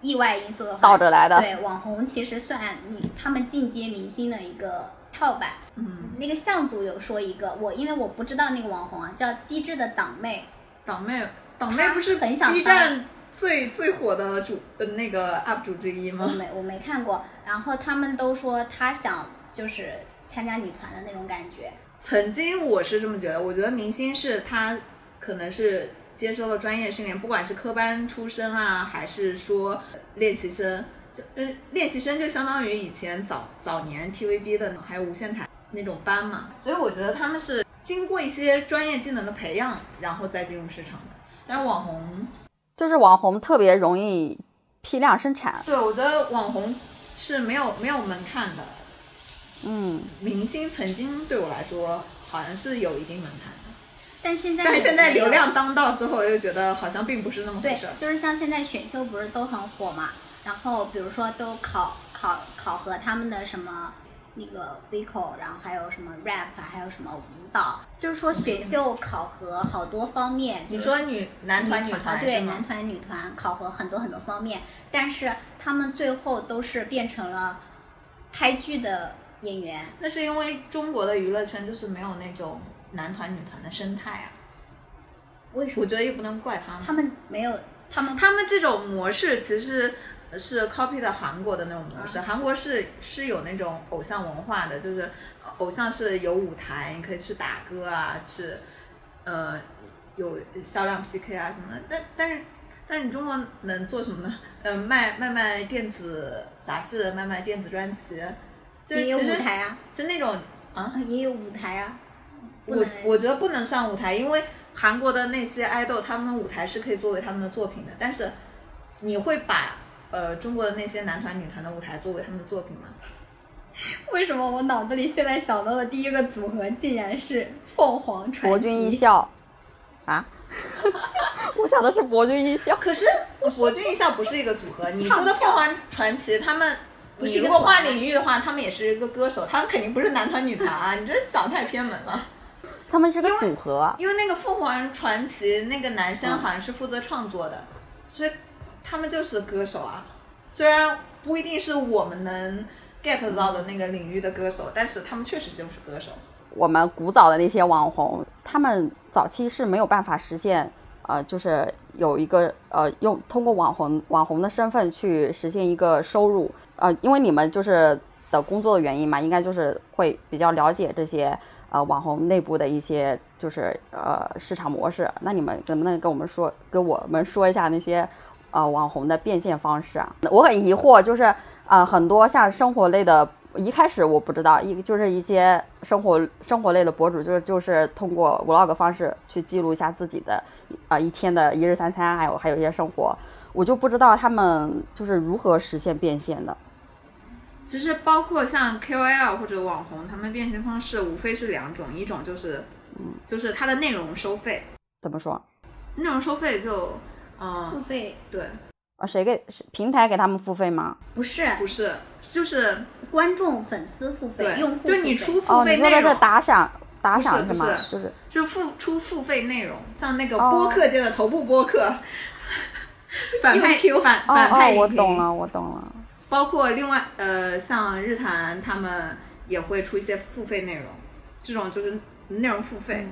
意外因素的话，倒着来的对，网红其实算你他们进阶明星的一个跳板。嗯，那个向组有说一个，我因为我不知道那个网红啊，叫机智的党妹，党妹，党妹不是很想 B 站最最火的主呃那个 UP 主之一吗我吗？没我没看过。然后他们都说她想就是参加女团的那种感觉。曾经我是这么觉得，我觉得明星是他可能是接受了专业训练，不管是科班出身啊，还是说练习生，就呃练习生就相当于以前早早年 TVB 的还有无线台那种班嘛，所以我觉得他们是经过一些专业技能的培养，然后再进入市场的。但是网红，就是网红特别容易批量生产，对我觉得网红是没有没有门槛的，嗯，明星曾经对我来说好像是有一定门槛的。但现在但是现在流量当道之后，又觉得好像并不是那么回事儿，。就是像现在选秀不是都很火嘛，然后比如说都考考考核他们的什么那个 vocal，然后还有什么 rap，还有什么舞蹈，就是说选秀考核好多方面。你就是说女男团女团对，男？团女团考核很多很多方面，但是他们最后都是变成了拍剧的演员。那是因为中国的娱乐圈就是没有那种男团女团的生态啊。为什么？我觉得也不能怪他们，他们没有，他们他们这种模式其实是 copy 的韩国的那种模式。啊韩国是是有那种偶像文化的，就是呃偶像是有舞台，你可以去打歌啊，去呃有销量 PK 啊什么的。但但是但是你中国能做什么呢？呃，卖卖卖电子杂志，卖卖电子专辑，就是也有舞台啊，就那种啊。啊也有舞台啊。我我觉得不能算舞台，因为韩国的那些爱豆，他们舞台是可以作为他们的作品的。但是，你会把呃中国的那些男团、女团的舞台作为他们的作品吗？为什么我脑子里现在想到的第一个组合竟然是凤凰传奇？博君一笑啊，我想的是博君一笑，可是博君一笑不是一个组合，你说的凤凰传奇，他们。不是你如果换领域的话，他们也是一个歌手，他们肯定不是男团女团啊！你这想太偏门了。他们是个组合，因为那个凤凰传奇那个男生嗯好像是负责创作的，所以他们就是歌手啊。虽然不一定是我们能 get 到的那个领域的歌手，但是他们确实就是歌手。我们古早的那些网红，他们早期是没有办法实现，呃，就是有一个呃，用通过网红网红的身份去实现一个收入，呃，因为你们就是的工作的原因嘛，应该就是会比较了解这些呃网红内部的一些就是呃市场模式。那你们能不能跟我们说，跟我们说一下那些呃网红的变现方式啊？我很疑惑，就是呃很多像生活类的。一开始我不知道，一就是一些生活生活类的博主，就是就是通过 vlog 方式去记录一下自己的啊、一天的一日三餐，还有还有一些生活，我就不知道他们就是如何实现变现的。其实包括像 KOL 或者网红，他们变现方式无非是两种，一种就是，嗯就是它的内容收费，怎么说？内容收费就，嗯、付费对，啊，谁给平台给他们付费吗？不是不是，就是观众粉丝付费，用户，就是你出付哦，费内容，你说的是打赏打赏是赏吗？不是就是就付出付费内容，像那个哦播客界的头部播客，反派反反派我懂了，我懂了。包括另外呃，像日坛他们也会出一些付费内容，这种就是内容付费。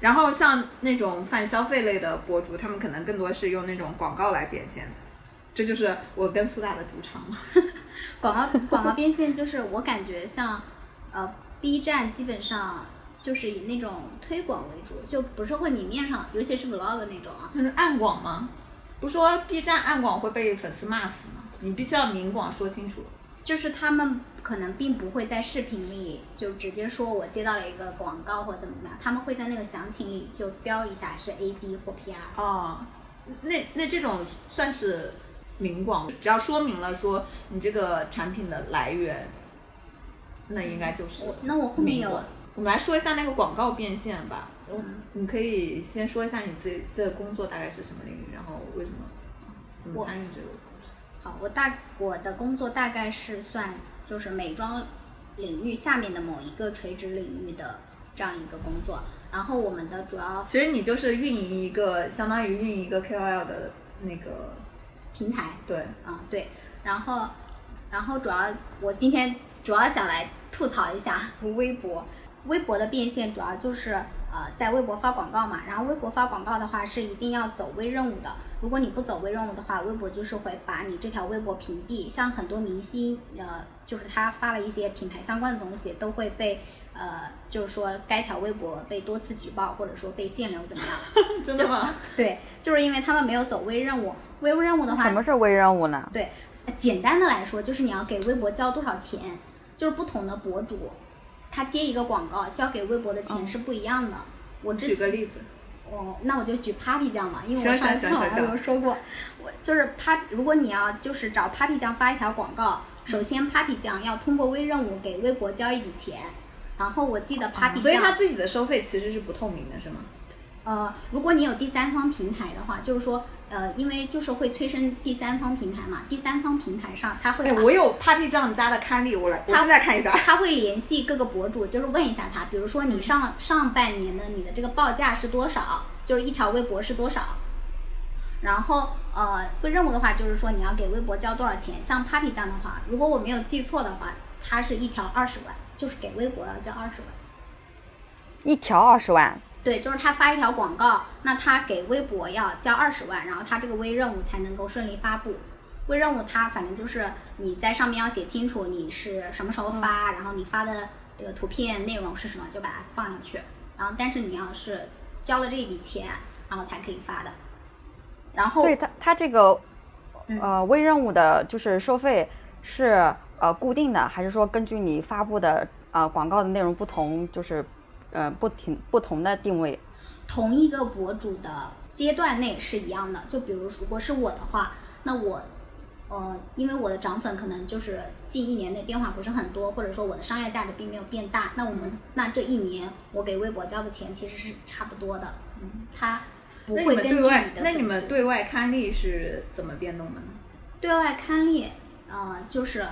然后像那种泛消费类的博主，他们可能更多是用那种广告来变现的。这就是我跟苏大的主场了。广告广告变现就是我感觉像，呃，B 站基本上就是以那种推广为主，就不是会明面上，尤其是 Vlog 那种啊。就是暗广吗？不说 B 站暗广会被粉丝骂死吗？你必须要明广说清楚。就是他们可能并不会在视频里就直接说我接到了一个广告或怎么样，他们会在那个详情里就标一下是 AD 或 PR。哦，那那这种算是明广，只要说明了说你这个产品的来源，那应该就是我那我后面有我们来说一下那个广告变现吧。嗯你可以先说一下你自己这工作大概是什么领域，然后为什么怎么参与这个我大我的工作大概是算就是美妆领域下面的某一个垂直领域的这样一个工作，然后我们的主要其实你就是运营一个，相当于运营一个 KOL 的那个，平台，对，嗯，对，然后，然后主要我今天主要想来吐槽一下 微博，微博的变现主要就是呃在微博发广告嘛，然后微博发广告的话是一定要走微任务的，如果你不走微任务的话，微博就是会把你这条微博屏蔽，像很多明星呃就是他发了一些品牌相关的东西都会被呃就是说该条微博被多次举报或者说被限流怎么样？真的吗？对，就是因为他们没有走微任务，微任务的话什么是微任务呢？对，简单的来说就是你要给微博交多少钱，就是不同的博主，他接一个广告交给微博的钱是不一样的。我举个例子，哦，那我就举 Papi 酱嘛，因为行我上次好像有说过，我就是 Papi，如果你要就是找 Papi 酱发一条广告，首先 Papi 酱要通过微任务给微博交一笔钱，然后我记得 Papi 酱，所以他自己的收费其实是不透明的，是吗？呃，如果你有第三方平台的话，就是说，呃，因为就是会催生第三方平台嘛，第三方平台上他会哎，我有 Papi 酱家的刊例，我来，我他现在看一下。他会联系各个博主，就是问一下他，比如说你上上半年的你的这个报价是多少，就是一条微博是多少。然后呃，会任务的话就是说你要给微博交多少钱。像 Papi 酱的话，如果我没有记错的话，它是一条二十万，就是给微博要交二十万。一条二十万，对，就是他发一条广告，那他给微博要交二十万，然后他这个微任务才能够顺利发布。微任务它反正就是你在上面要写清楚你是什么时候发，然后你发的这个图片内容是什么，就把它放上去。然后但是你要是交了这一笔钱，然后才可以发的。然后所以它它这个嗯呃微任务的就是收费是呃固定的，还是说根据你发布的呃广告的内容不同，就是呃不停不同的定位？同一个博主的阶段内是一样的。就比如如果是我的话，那我，呃，因为我的涨粉可能就是近一年内变化不是很多，或者说我的商业价值并没有变大，那我们那这一年我给微博交的钱其实是差不多的，嗯，它不会根据那你们对外刊例是怎么变动的呢？对外刊例，呃，就是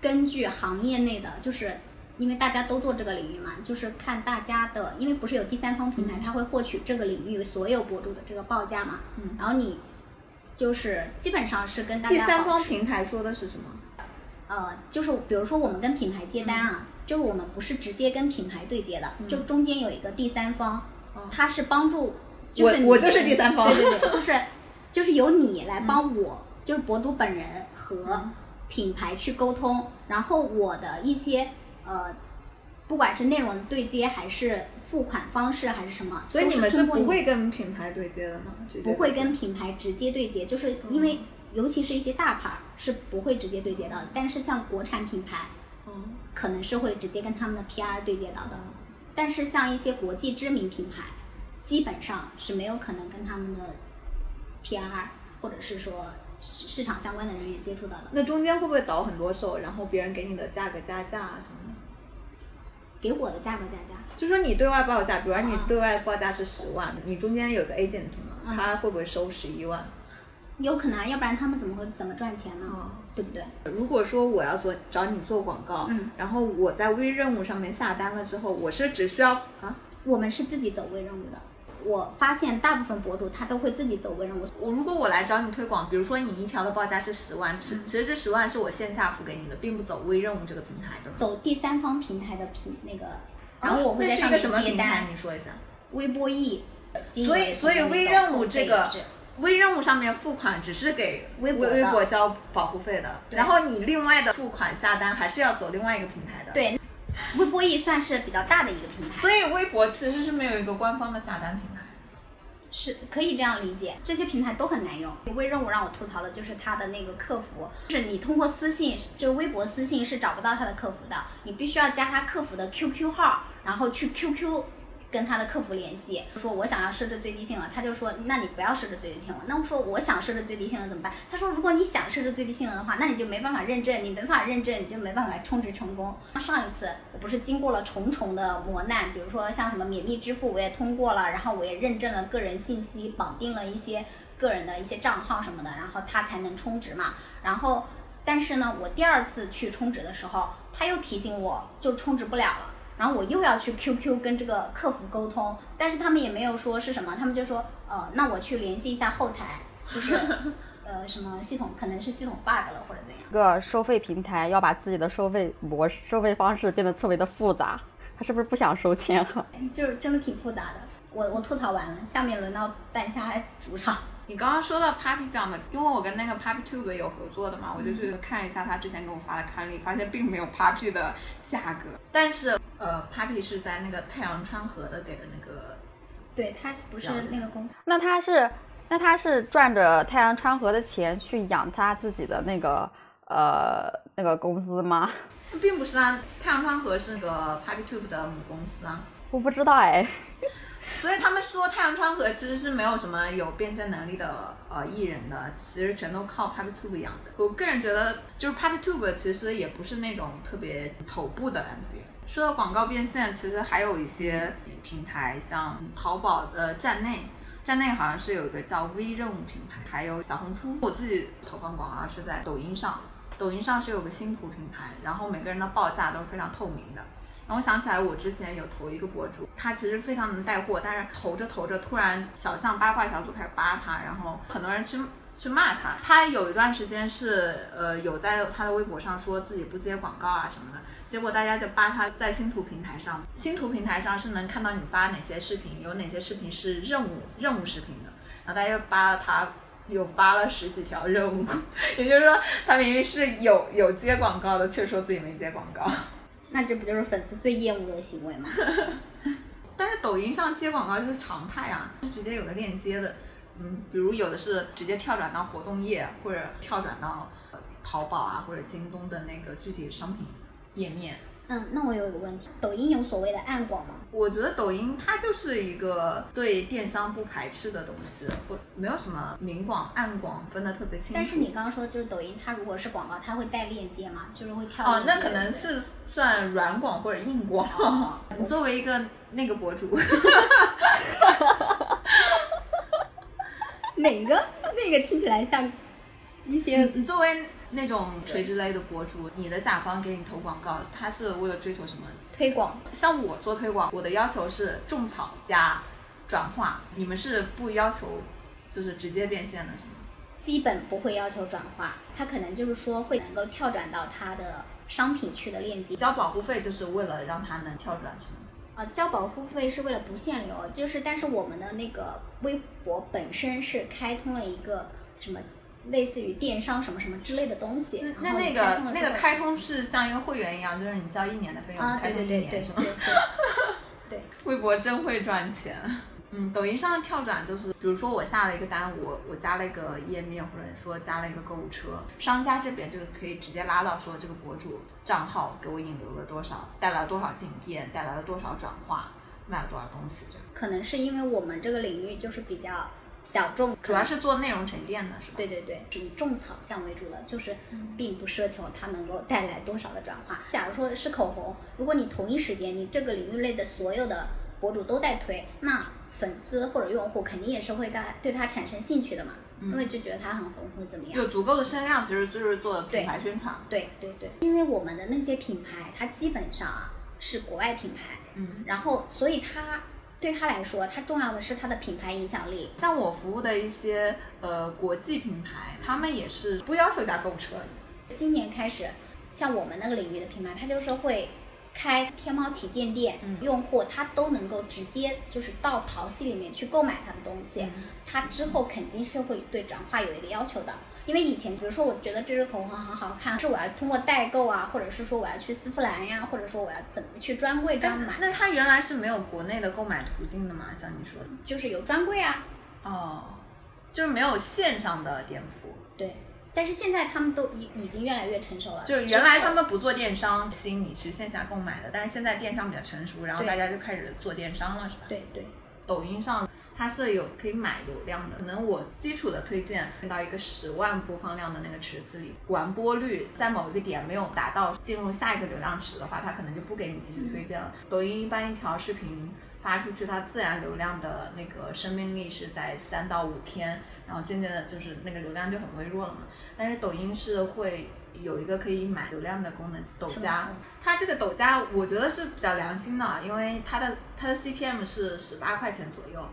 根据行业内的，就是因为大家都做这个领域嘛，就是看大家的，因为不是有第三方平台，它会获取这个领域所有博主的这个报价嘛，嗯。然后你就是基本上是跟大家第三方平台说的是什么？呃，就是比如说我们跟品牌接单啊，就是我们不是直接跟品牌对接的，就中间有一个第三方，哦。它是帮助，就是你我我就是第三方对对对，就是 就是由你来帮我，就是博主本人和嗯。品牌去沟通，然后我的一些呃。不管是内容对接还是付款方式还是什么，所以你们是不会跟品牌对接的吗？不会跟品牌直接对接，就是因为尤其是一些大牌儿是不会直接对接到的，但是像国产品牌，嗯可能是会直接跟他们的 PR 对接到的。但是像一些国际知名品牌，基本上是没有可能跟他们的 PR 或者是说市市场相关的人员接触到的。那中间会不会倒很多手，然后别人给你的价格加价啊什么的？给我的价格加价，就说你对外报价，比如说你啊对外报价是十万，你中间有个 agent 嘛，嗯他会不会收十一万？有可能啊，要不然他们怎么会怎么赚钱呢？哦对不对？如果说我要做找你做广告，嗯然后我在微任务上面下单了之后，我是只需要啊，我们是自己走微任务的。我发现大部分博主他都会自己走微任务，我如果我来找你推广，比如说你一条的报价是十万，其实这十万是我线下付给你的，并不走微任务这个平台的。走第三方平台的平那个然后我会在上面什么平台？。你说一下。微博易，所以所以微任务这个微任务上面付款只是给微博微博交保护费的，对然后你另外的付款下单还是要走另外一个平台的。，对，微博易算是比较大的一个平台。所以微博其实是没有一个官方的下单平台。是可以这样理解，这些平台都很难用。微任务让我吐槽的就是它的那个客服，就是你通过私信，就是微博私信是找不到他的客服的，你必须要加他客服的 QQ 号，然后去 QQ 跟他的客服联系，说我想要设置最低限额，他就说那你不要设置最低限额。那我说我想设置最低限额怎么办？他说如果你想设置最低限额的话，那你就没办法认证，你没办法认证，你就没办法充值成功。上一次我不是经过了重重的磨难，比如说像什么免密支付我也通过了，然后我也认证了个人信息，绑定了一些个人的一些账号什么的，然后他才能充值嘛。然后但是呢，我第二次去充值的时候，他又提醒我就充值不了了。然后我又要去 QQ 跟这个客服沟通，但是他们也没有说是什么，他们就说，呃，那我去联系一下后台，就是，呃，什么系统可能是系统 bug 了或者怎样。一个收费平台要把自己的收费模式、收费方式变得特别的复杂，他是不是不想收钱啊？就是真的挺复杂的。我我吐槽完了，下面轮到半夏主场。你刚刚说到 Papi 酱的，因为我跟那个 Papi Tube 有合作的嘛，我就嗯去看一下他之前给我发的刊例，发现并没有 Papi 的价格，但是呃，Papi 是在那个太阳川河的给的那个，对他不是那个公司，那他是那他是赚着太阳川河的钱去养他自己的那个呃那个公司吗？并不是啊，太阳川河是那个 Papi Tube 的母公司啊，我不知道哎。所以他们说太阳川河其实是没有什么有变现能力的呃艺人的，其实全都靠 p a p t u b e 养的。我个人觉得，就是 p a p t u b e 其实也不是那种特别头部的 MC。说到广告变现，其实还有一些平台，像淘宝的站内，站内好像是有一个叫 V 任务平台，还有小红书。我自己投放广告是在抖音上，抖音上是有个星图平台，然后每个人的报价都是非常透明的。然后我想起来，我之前有投一个博主，他其实非常能带货，但是投着投着，突然小象八卦小组开始扒他，然后很多人去去骂他。他有一段时间是呃有在他的微博上说自己不接广告啊什么的，结果大家就扒他在星图平台上，星图平台上是能看到你发哪些视频，有哪些视频是任务任务视频的，然后大家又扒了他。有发了十几条任务，也就是说，他明明是有有接广告的，却说自己没接广告。那这不就是粉丝最厌恶的行为吗？但是抖音上接广告就是常态啊，是直接有个链接的，嗯，比如有的是直接跳转到活动页，或者跳转到淘宝啊或者京东的那个具体商品页面。嗯，那我有一个问题，抖音有所谓的暗广吗？我觉得抖音它就是一个对电商不排斥的东西，不没有什么明广暗广分得特别清楚。但是你刚刚说就是抖音，它如果是广告，它会带链接吗？就是会跳哦，那可能是算软广或者硬广。哦 你作为一个那个博主，哪个那个听起来像一些你作为那种垂直类的博主，你的甲方给你投广告，他是为了追求什么？推广。像我做推广，我的要求是种草加转化，你们是不要求就是直接变现的，是吗？基本不会要求转化，它可能就是说会能够跳转到它的商品区的链接。交保护费就是为了让它能跳转，是吗？啊，交保护费是为了不限流，就是但是我们的那个微博本身是开通了一个什么类似于电商什么什么之类的东西。那那个那个开通是像一个会员一样，就是你交一年的费用，啊，开通一对对对对年是吗？对对 对，微博真会赚钱。嗯，抖音上的跳转就是，比如说我下了一个单，我我加了一个页面，或者说加了一个购物车，商家这边就是可以直接拉到说这个博主账号给我引流了多少，带来了多少进店，带来了多少转化，卖了多少东西，这样可能是因为我们这个领域就是比较小众，主要是做内容沉淀的是吧？对对对，是以种草项为主的，就是并不奢求它能够带来多少的转化。假如说是口红，如果你同一时间你这个领域内的所有的博主都在推，那粉丝或者用户肯定也是会对对它产生兴趣的嘛，因为就觉得它很红或者怎么样。有足够的声量，其实就是做对品牌宣传。对对对，因为我们的那些品牌，它基本上啊是国外品牌，嗯，然后所以它对他来说，他重要的是他的品牌影响力。像我服务的一些呃国际品牌，他们也是不要求加购物车。今年开始，像我们那个领域的品牌，它就是会开天猫旗舰店，用户他都能够直接就是到淘系里面去购买他的东西，他之后肯定是会对转化有一个要求的。因为以前，比如说我觉得这支口红很好看，是我要通过代购啊，或者是说我要去丝芙兰呀，或者说我要怎么去专柜这样买，那它原来是没有国内的购买途径的嘛？像你说的，就是有专柜啊。哦，就是没有线上的店铺。对，但是现在他们都已已经越来越成熟了。就是原来他们不做电商，吸引你去线下购买的，但是现在电商比较成熟，然后大家就开始做电商了，是吧？对对。抖音上它是有可以买流量的，可能我基础的推荐到一个十万播放量的那个池子里，完播率在某一个点没有达到进入下一个流量池的话，它可能就不给你继续推荐了。抖音一般一条视频发出去，它自然流量的那个生命力是在三到五天，然后渐渐的就是那个流量就很微弱了嘛。但是抖音是会。有一个可以买流量的功能，抖加，它这个抖加我觉得是比较良心的，因为它的它的 CPM 是十八块钱左右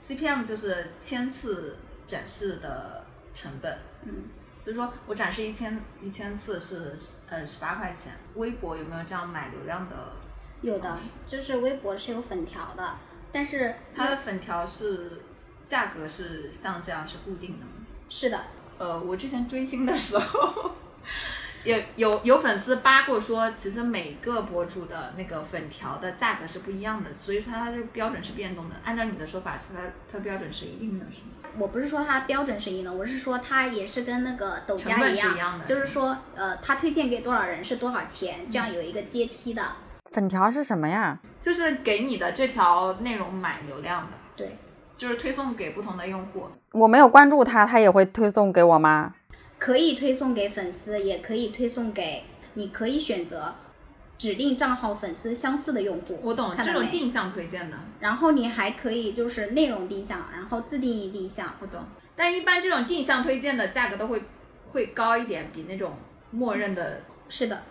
，CPM 就是千次展示的成本，嗯，就是说我展示一千一千次是呃十八块钱。微博有没有这样买流量的？有的，就是微博是有粉条的，但是它的粉条是价格是像这样是固定的吗？是的，呃，我之前追星的时候。有有有粉丝扒过说，其实每个博主的那个粉条的价格是不一样的，所以它它这个标准是变动的。按照你的说法，是它它标准是一定的，是吗？我不是说它标准是一定的，我是说它也是跟那个抖加一样，就是说呃，它推荐给多少人是多少钱，这样有一个阶梯的。粉条是什么呀？就是给你的这条内容买流量的。对，就是推送给不同的用户。我没有关注他，他也会推送给我吗？可以推送给粉丝，也可以推送给你，可以选择指定账号粉丝相似的用户。我懂这种定向推荐的。然后你还可以就是内容定向，然后自定义定向。我懂。但一般这种定向推荐的价格都会会高一点，比那种默认的。是的。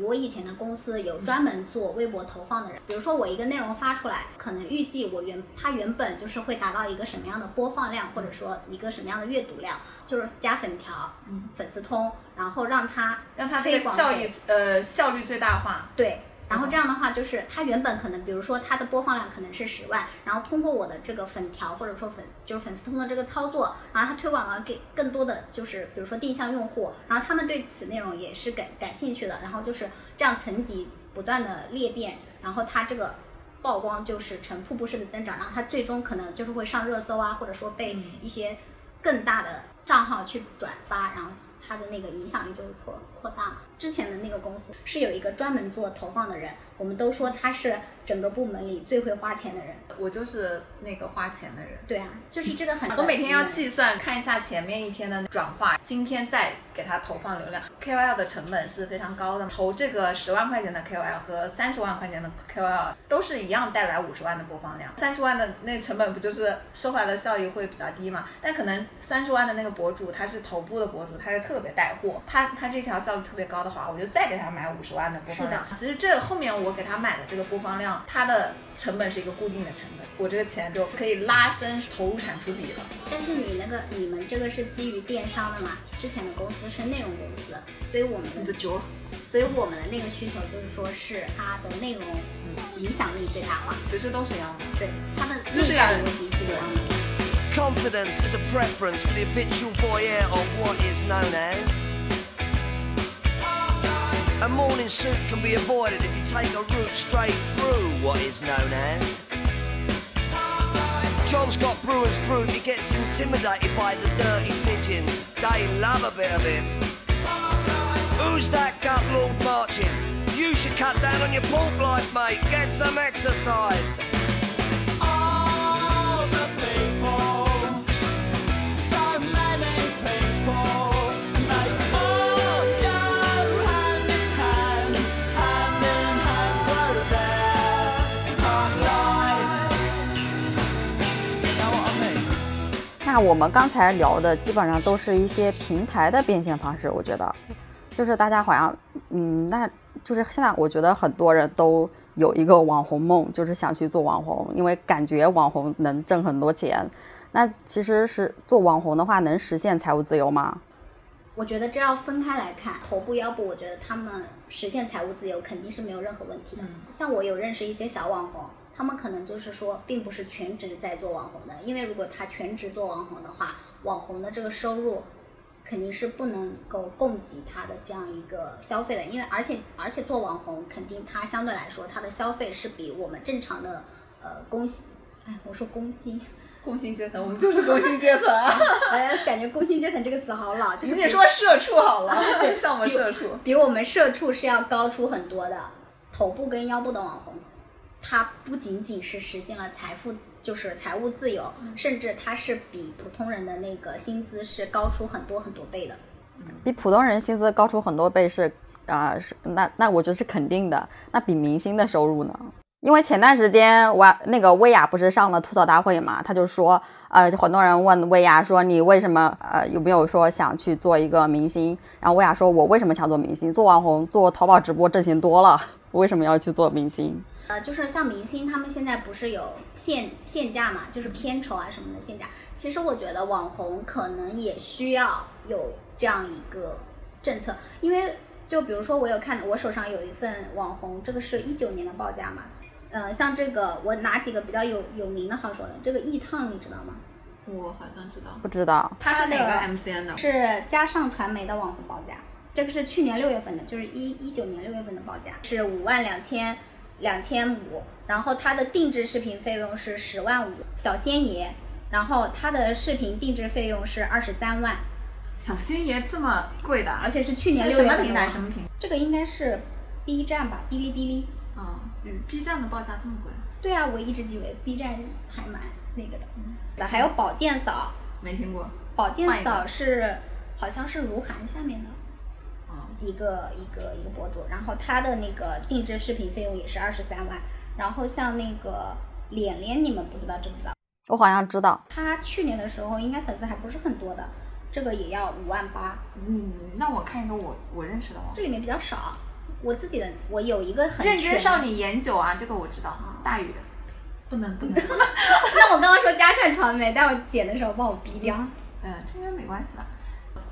我以前的公司有专门做微博投放的人，比如说我一个内容发出来，可能预计我原它原本就是会达到一个什么样的播放量，或者说一个什么样的阅读量，就是加粉条、粉丝通，然后让它让它这个效益呃效率最大化。对。然后这样的话，就是它原本可能，比如说它的播放量可能是十万，然后通过我的这个粉条或者说粉就是粉丝通的这个操作，然后它推广了给更多的就是比如说定向用户，然后他们对此内容也是感感兴趣的，然后就是这样层级不断的裂变，然后它这个曝光就是呈瀑布式的增长，然后它最终可能就是会上热搜啊，或者说被一些更大的。账号去转发，然后它的那个影响力就会扩扩大嘛。之前的那个公司是有一个专门做投放的人，我们都说他是整个部门里最会花钱的人。我就是那个花钱的人。对啊，就是这个很。我每天要计算看一下前面一天的转化，今天再给他投放流量。KOL 的成本是非常高的，投这个十万块钱的 KOL 和三十万块钱的 KOL 都是一样带来五十万的播放量。三十万的那成本不就是收回来的效益会比较低嘛？但可能三十万的那个。博主他是头部的博主，他就特别带货，他他这条效率特别高的话，我就再给他买五十万的播放量。其实这后面我给他买的这个播放量，它的成本是一个固定的成本，我这个钱就可以拉升投入产出比了。但是你那个你们这个是基于电商的嘛？之前的公司是内容公司，所以我们的脚，所以我们的那个需求就是说是它的内容影响力最大化。其实都是一样的，对，它的内在逻辑是一样的。Confidence is a preference for the habitual voyeur of what is known as. Morning suit can be avoided if you take a route straight through what is known as. John's got brewer's fruit, he gets intimidated by the dirty pigeons. They love a bit of him. Who's that gut lord marching? You should cut down on your pork life, mate. Get some exercise. 那我们刚才聊的基本上都是一些平台的变现方式，我觉得，就是大家好像，嗯，那就是现在我觉得很多人都有一个网红梦，就是想去做网红，因为感觉网红能挣很多钱。那其实是做网红的话，能实现财务自由吗？我觉得这要分开来看，头部、腰部，我觉得他们实现财务自由肯定是没有任何问题的。像我有认识一些小网红，他们可能就是说，并不是全职在做网红的，因为如果他全职做网红的话，网红的这个收入肯定是不能够供给他的这样一个消费的，因为而且而且做网红肯定他相对来说他的消费是比我们正常的呃工薪，哎，我说工薪。工薪阶层，我们 就是工薪阶层啊！哎，感觉工薪阶层这个词好老，就是你说社畜好了，对，像我们社畜，比我们社畜是要高出很多的。头部跟腰部的网红，他不仅仅是实现了财富，就是财务自由，甚至他是比普通人的那个薪资是高出很多很多倍的。比普通人薪资高出很多倍是啊，是那那我觉得是肯定的。那比明星的收入呢？因为前段时间我那个薇娅不是上了吐槽大会嘛，他就说，呃，很多人问薇娅说，你为什么呃有没有说想去做一个明星？然后薇娅说，我为什么想做明星？做网红、做淘宝直播挣钱多了，我为什么要去做明星？呃，就是像明星，他们现在不是有限限价嘛，就是片酬啊什么的限价。其实我觉得网红可能也需要有这样一个政策，因为就比如说我有看，我手上有一份网红，这个是一九年的报价嘛。呃，像这个，我拿几个比较有有名的好说了。这个易烫你知道吗？我好像知道，不知道。他是哪个 MCN 的？是嘉上传媒的网红报价。这个是去年六月份的，就是一一九年六月份的报价是五万两千两千五。然后它的定制视频费用是十万五，小仙爷。然后它的视频定制费用是二十三万。小仙爷这么贵的，而且是去年六月份的。什么平台？什么平台？这个应该是 B 站吧，哔哩哔哩。嗯。嗯，B 站的报价这么贵？对啊，我一直以为 B 站还蛮那个的。嗯，还有保健嫂，没听过。保健嫂是好像是如涵下面的，一个一个一个博主，然后他的那个定制视频费用也是二十三万。然后像那个脸脸，你们不知道知不知道？我好像知道。他去年的时候应该粉丝还不是很多的，这个也要五万八。嗯，那我看一个我我认识的这里面比较少。我自己的，我有一个很认真少女颜九啊，这个我知道啊，大宇的，不能不能。那我刚刚说嘉善传媒，待会儿剪的时候帮我逼掉。嗯，这应该没关系吧？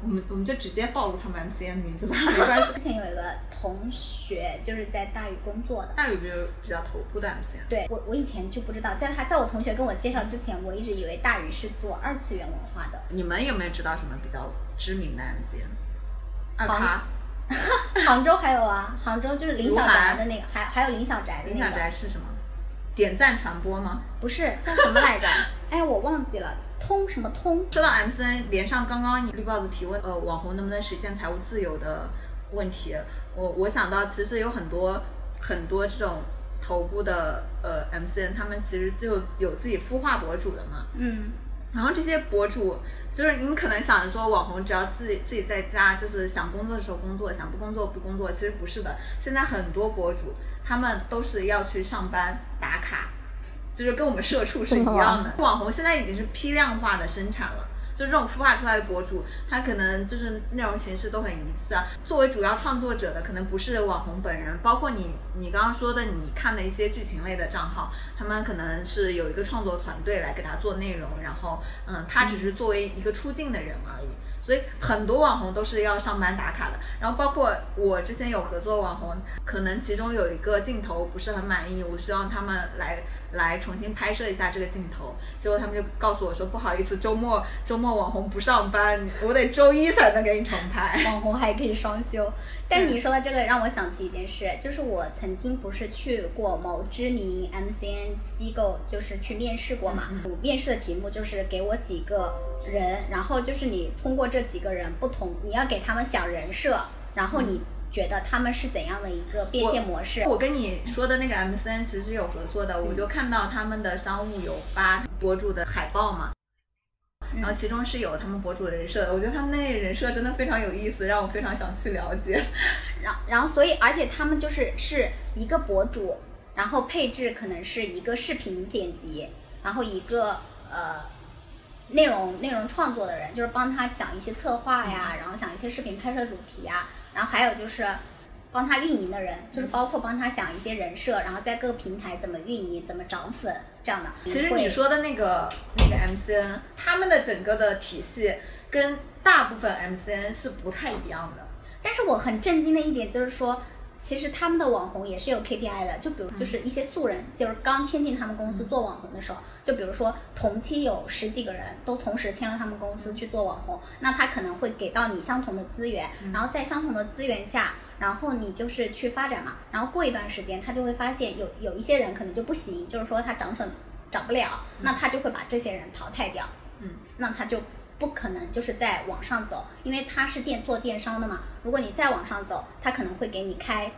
我们我们就直接暴露他们 MCN 名字吧，没关系。之前有一个同学就是在大宇工作的，大宇比较比较头部的 MCN。对我我以前就不知道，在他在我同学跟我介绍之前，我一直以为大宇是做二次元文化的。你们有没有知道什么比较知名的 MCN？二咖。杭州还有啊，杭州就是林小宅的那个，还还有林小宅的那个。林小宅是什么？点赞传播吗？不是，叫什么来着？哎，我忘记了。通什么通？说到 MCN，连上刚刚绿帽子提问，呃，网红能不能实现财务自由的问题，我我想到其实有很多很多这种头部的呃 MCN，他们其实就有自己孵化博主的嘛。嗯。然后这些博主，就是你们可能想着说，网红只要自己自己在家，就是想工作的时候工作，想不工作不工作。其实不是的，现在很多博主他们都是要去上班打卡，就是跟我们社畜是一样的。网红现在已经是批量化的生产了。就这种孵化出来的博主，他可能就是内容形式都很一致啊。作为主要创作者的，可能不是网红本人，包括你，你刚刚说的，你看的一些剧情类的账号，他们可能是有一个创作团队来给他做内容，然后，嗯，他只是作为一个出镜的人而已。所以很多网红都是要上班打卡的。然后包括我之前有合作网红，可能其中有一个镜头不是很满意，我希望他们来。来重新拍摄一下这个镜头，结果他们就告诉我说不好意思，周末周末网红不上班，我得周一才能给你重拍。网红还可以双休，但是你说的这个让我想起一件事，就是我曾经不是去过某知名 MCN 机构，就是去面试过嘛。我面试的题目就是给我几个人，然后就是你通过这几个人不同，你要给他们想人设，然后你。觉得他们是怎样的一个变现模式？我跟你说的那个 MCN 其实有合作的，我就看到他们的商务有发博主的海报嘛，然后其中是有他们博主的人设的，我觉得他们那人设真的非常有意思，让我非常想去了解。然然后所以而且他们就是是一个博主，然后配置可能是一个视频剪辑，然后一个呃内容内容创作的人，就是帮他想一些策划呀，然后想一些视频拍摄主题呀。然后还有就是，帮他运营的人，就是包括帮他想一些人设，然后在各个平台怎么运营、怎么涨粉这样的。其实你说的那个那个 MCN，他们的整个的体系跟大部分 MCN 是不太一样的。但是我很震惊的一点就是说，其实他们的网红也是有 KPI 的，就比如就是一些素人，就是刚签进他们公司做网红的时候，就比如说同期有十几个人都同时签了他们公司去做网红，那他可能会给到你相同的资源，然后在相同的资源下，然后你就是去发展嘛，然后过一段时间他就会发现有有一些人可能就不行，就是说他涨粉涨不了，那他就会把这些人淘汰掉，嗯，那他就不可能就是在往上走，因为他是电做电商的嘛。如果你再往上走，他可能会给你开。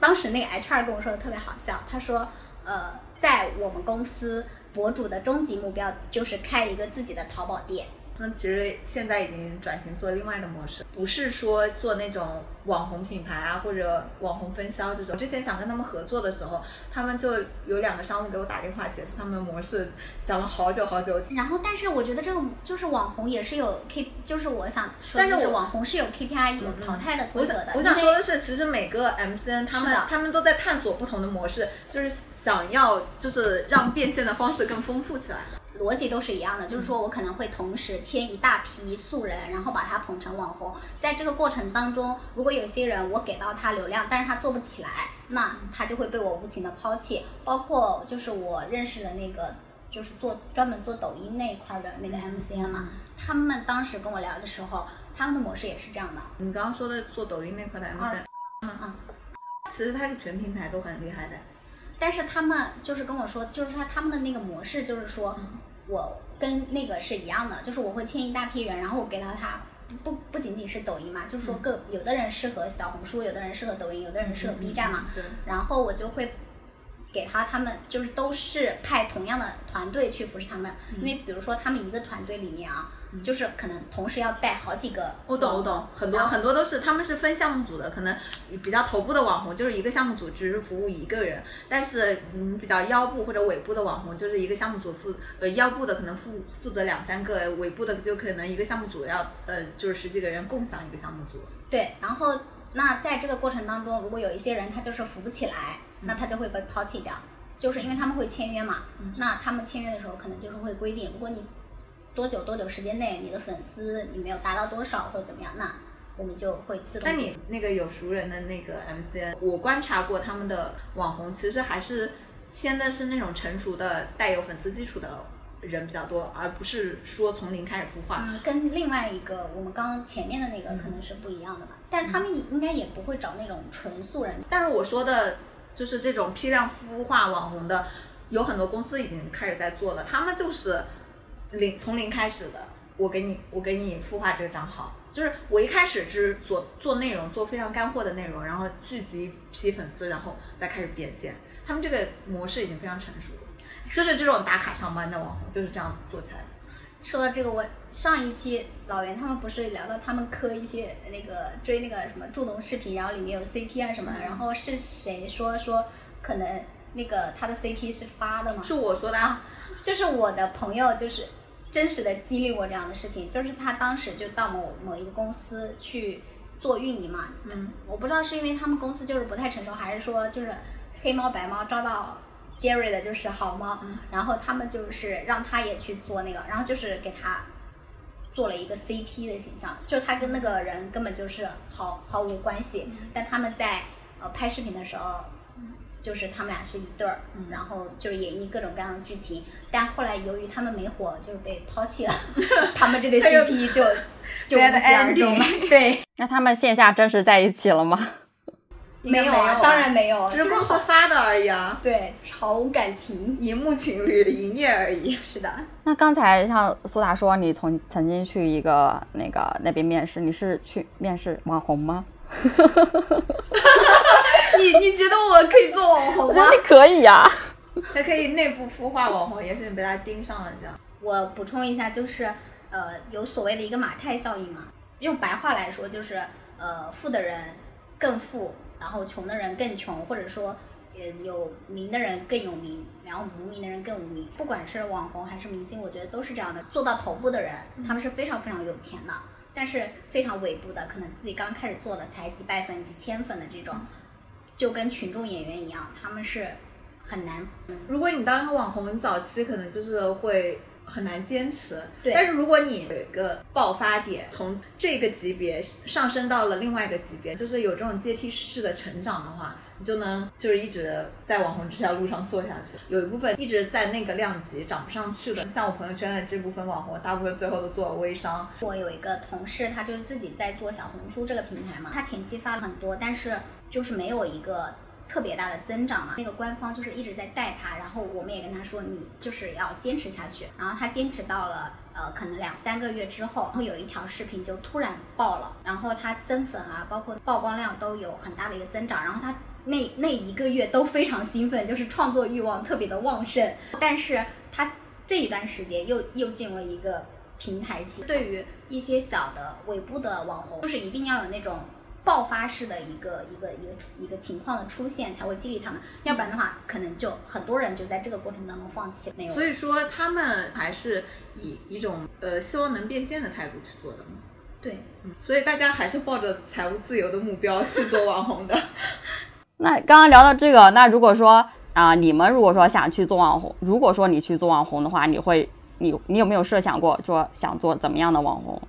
当时那个 HR 跟我说的特别好笑，他说，呃，在我们公司，博主的终极目标就是开一个自己的淘宝店。那其实现在已经转型做另外的模式，不是说做那种网红品牌啊或者网红分销这种。之前想跟他们合作的时候，他们就有两个商务给我打电话解释他们的模式，讲了好久好久。然后，但是我觉得这个就是网红也是有 K，就是我想说，但是我网红是有 KPI 有淘汰的规则的。我想说的是，其实每个 MCN 他们他们都在探索不同的模式，就是想要就是让变现的方式更丰富起来。逻辑都是一样的，就是说我可能会同时签一大批素人，然后把他捧成网红。在这个过程当中，如果有些人我给到他流量，但是他做不起来，那他就会被我无情的抛弃。包括就是我认识的那个，就是做专门做抖音那一块儿的那个 MCN 嘛，他们当时跟我聊的时候，他们的模式也是这样的。你刚刚说的做抖音那块的 MCN，嗯，其实他是全平台都很厉害的。但是他们就是跟我说，就是他他们的那个模式就是说，我跟那个是一样的，就是我会签一大批人，然后我给到他。不不不仅仅是抖音嘛，就是说各有的人适合小红书，有的人适合抖音，有的人适合 B 站嘛。对，然后我就会给他他们就是都是派同样的团队去扶持他们，嗯因为比如说他们一个团队里面啊，就是可能同时要带好几个。我懂我懂，很多很多都是他们是分项目组的，可能比较头部的网红就是一个项目组只是服务一个人，但是嗯比较腰部或者尾部的网红就是一个项目组负呃腰部的可能负负责两三个，尾部的就可能一个项目组要呃就是十几个人共享一个项目组。对，然后那在这个过程当中，如果有一些人他就是扶不起来，那他就会被抛弃掉，就是因为他们会签约嘛。那他们签约的时候，可能就是会规定，如果你多久多久时间内你的粉丝你没有达到多少或者怎么样，那我们就会自动那你那个有熟人的那个 MCN，我观察过他们的网红，其实还是签的是那种成熟的带有粉丝基础的人比较多，而不是说从零开始孵化。嗯，跟另外一个我们刚刚前面的那个可能是不一样的吧，但是他们应该也不会找那种纯素人。但是我说的就是这种批量孵化网红的，有很多公司已经开始在做了，他们就是零从零开始的。我给你，我给你孵化这个账号，就是我一开始只是做做内容，做非常干货的内容，然后聚集一批粉丝，然后再开始变现。他们这个模式已经非常成熟了，就是这种打卡上班的网红就是这样做起来的。说到这个，我上一期老袁他们不是聊到他们磕一些那个追那个什么助农视频，然后里面有 CP 啊什么的，然后是谁说说可能那个他的 CP 是发的吗？是我说的啊，就是我的朋友，就是真实的经历过这样的事情，就是他当时就到某某一个公司去做运营嘛，嗯，我不知道是因为他们公司就是不太成熟，还是说就是黑猫白猫抓到 Jerry 的就是好猫，然后他们就是让他也去做那个，然后就是给他做了一个 CP 的形象，就他跟那个人根本就是毫毫无关系，但他们在呃拍视频的时候。就是他们俩是一对儿，然后就是演绎各种各样的剧情，但后来由于他们没火，就是被抛弃了，他们这对 CP 就就无 Bad 疾而终了。对，那他们线下真实在一起了吗？没有啊，当然没有，只是公司发的而已啊，对，就是毫无感情。荧幕情侣营业而已。是的，那刚才像苏打说，你从曾经去一个那个那边面试，你是去面试网红吗？你你觉得我可以做网红吗我觉得？你可以呀、还可以内部孵化网红，也是你被他盯上了这样。我补充一下，就是呃，有所谓的一个马太效应嘛。用白话来说，就是呃，富的人更富，然后穷的人更穷，或者说呃，有名的人更有名，然后无名的人更无名。不管是网红还是明星，我觉得都是这样的。做到头部的人，他们是非常非常有钱的，但是非常尾部的，可能自己刚开始做的才几百粉、几千粉的这种，就跟群众演员一样，他们是很难如果你当个网红，你早期可能就是会很难坚持。对但是如果你有一个爆发点，从这个级别上升到了另外一个级别，就是有这种阶梯式的成长的话，就能就是一直在网红这条路上做下去。有一部分一直在那个量级涨不上去的，像我朋友圈的这部分网红，大部分最后都做了微商。我有一个同事，他就是自己在做小红书这个平台嘛，他前期发了很多，但是就是没有一个特别大的增长嘛。那个官方就是一直在带他，然后我们也跟他说，你就是要坚持下去。然后他坚持到了呃可能两三个月之后，然后有一条视频就突然爆了，然后他增粉啊，包括曝光量都有很大的一个增长，然后他。那那一个月都非常兴奋，就是创作欲望特别的旺盛，但是他这一段时间又又进入了一个平台期。对于一些小的尾部的网红，就是一定要有那种爆发式的一个一个一个一个情况的出现，才会激励他们，要不然的话，可能就很多人就在这个过程当中放弃了。没有，所以说他们还是以一种呃希望能变现的态度去做的嘛。对，嗯，所以大家还是抱着财务自由的目标去做网红的。那刚刚聊到这个，那如果说啊、你们如果说想去做网红，如果说你去做网红的话，你会你你有没有设想过说想做怎么样的网红？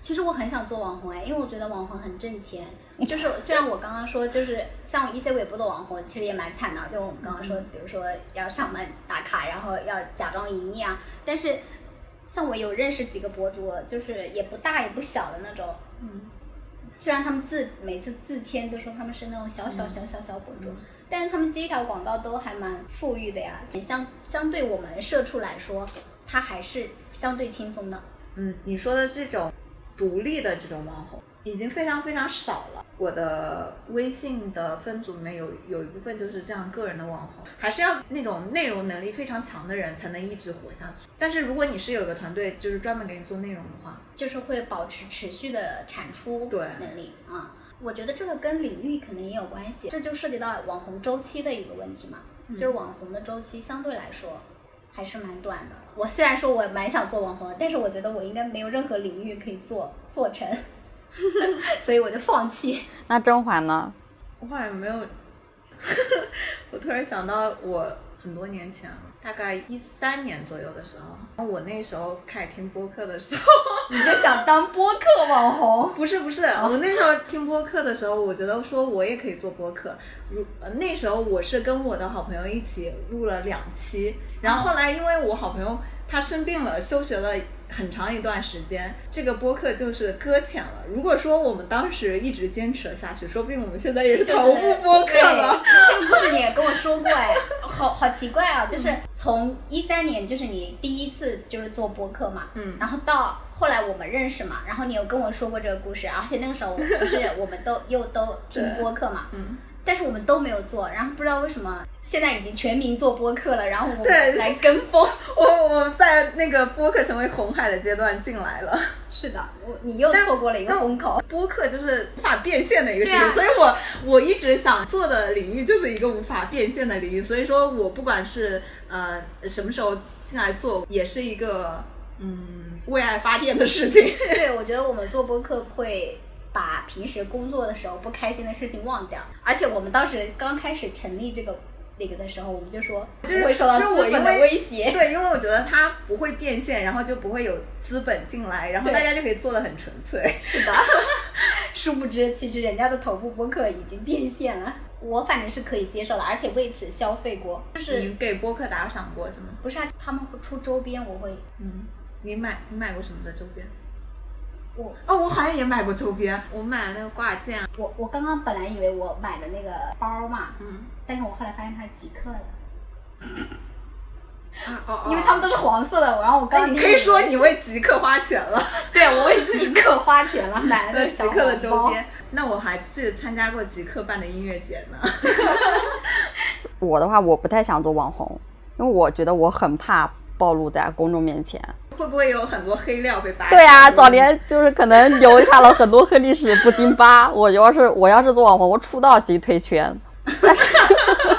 其实我很想做网红哎，因为我觉得网红很挣钱。就是 虽然我刚刚说，就是像一些尾部的网红，其实也蛮惨的。就我们刚刚说，比如说要上门打卡，然后要假装营业啊。但是像我有认识几个博主，就是也不大也不小的那种，嗯，虽然他们自每次自签都说他们是那种小小小小小博主，但是他们接一条广告都还蛮富裕的呀。相相对我们社畜来说，它还是相对轻松的。嗯，你说的这种独立的这种网红已经非常非常少了。我的微信的分组里面有有一部分就是这样个人的网红，还是要那种内容能力非常强的人才能一直活下去。但是如果你是有个团队，就是专门给你做内容的话，就是会保持持续的产出对能力啊。我觉得这个跟领域可能也有关系，这就涉及到网红周期的一个问题嘛。就是网红的周期相对来说还是蛮短的。我虽然说我蛮想做网红，但是我觉得我应该没有任何领域可以做做成，所以我就放弃。那甄嬛呢？我好像没有。我突然想到，我很多年前了，大概一三年左右的时候，我那时候开始听播客的时候，你就想当播客网红？不是不是，我那时候听播客的时候，我觉得说我也可以做播客。如呃那时候我是跟我的好朋友一起录了两期，然后后来因为我好朋友他生病了，休学了。很长一段时间，这个播客就是搁浅了。如果说我们当时一直坚持了下去，说不定我们现在也是就是头部播客了。对这个故事你也跟我说过哎，好好奇怪啊！就是从一三年，就是你第一次就是做播客嘛，嗯然后到后来我们认识嘛，然后你有跟我说过这个故事，而且那个时候不是 我们都又都听播客嘛，嗯，但是我们都没有做，然后不知道为什么现在已经全民做播客了，然后我对们来跟风。我我在那个播客成为红海的阶段进来了。是的，我你又错过了一个风口。播客就是无法变现的一个事情，所以我我一直想做的领域就是一个无法变现的领域，所以说我不管是呃什么时候进来做，也是一个嗯为爱发电的事情。对，我觉得我们做播客会把平时工作的时候不开心的事情忘掉，而且我们当时刚开始成立这个那个的时候，我们就说就是会受到资本的威胁。对，因为我觉得它不会变现，然后就不会有资本进来，然后大家就可以做的很纯粹。是的，殊不知其实人家的头部播客已经变现了。我反正是可以接受的，而且为此消费过，就是你给播客打赏过是吗？不是啊，他们会出周边，我会嗯，你买你买过什么的周边？我哦，我好像也买过周边，我买了那个挂件。我我刚刚本来以为我买的那个包嘛，嗯，但是我后来发现它是极客的，啊哦因为他们都是黄色的，然后我刚刚哎你可以说你为极客花钱了。对我为极客花钱了，买了那个极客的。周边，那我还去参加过极客办的音乐节呢。我的话，我不太想做网红，因为我觉得我很怕暴露在公众面前。会不会有很多黑料被扒？对啊，早年就是可能留下了很多黑历史不经扒。我要是我要是做网红，我出道即退圈。但是，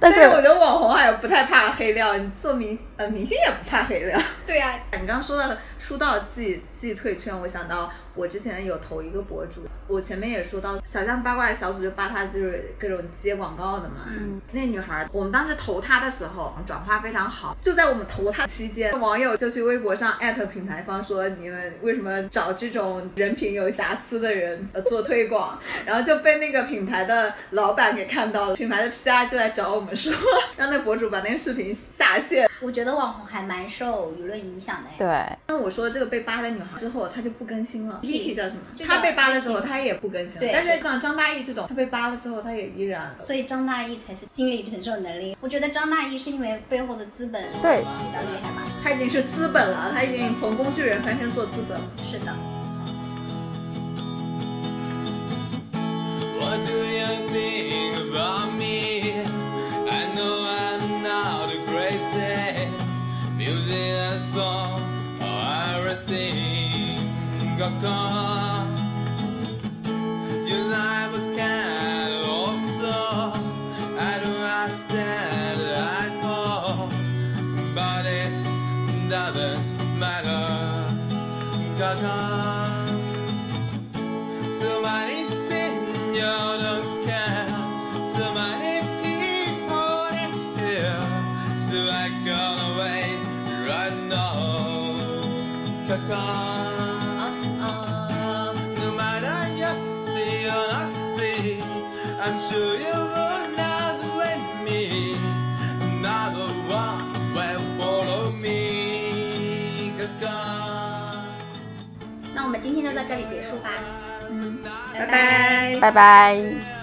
但是但是我觉得网红好像不太怕黑料，你做明呃明星也不怕黑料。对啊，你刚刚说到出道季季退圈，我想到我之前有投一个博主，我前面也说到小象八卦小组就扒他就是各种接广告的嘛。嗯，那女孩，我们当时投她的时候转化非常好，就在我们投她期间，网友就去微博上艾特品牌方说你们为什么找这种人品有瑕疵的人呃做推广，然后就被那个品牌的老板给看到了，品牌的 PR 就来找我们说，让那博主把那个视频下线。我觉得网红还蛮受舆论影响的哎。对，那我说这个被扒的女孩之后，他就不更新了。Vicky Vicky 叫什么就？叫她被扒了之后她也不更新了。对但是像张大奕这种，他被扒了之后，他也依然。所以张大奕才是心理承受能力。我觉得张大奕是因为背后的资本对比较厉害吧。他已经是资本了，他已经从工具人翻身做资本了。是的。那我们今天就到这里结束吧，嗯，拜拜，拜拜。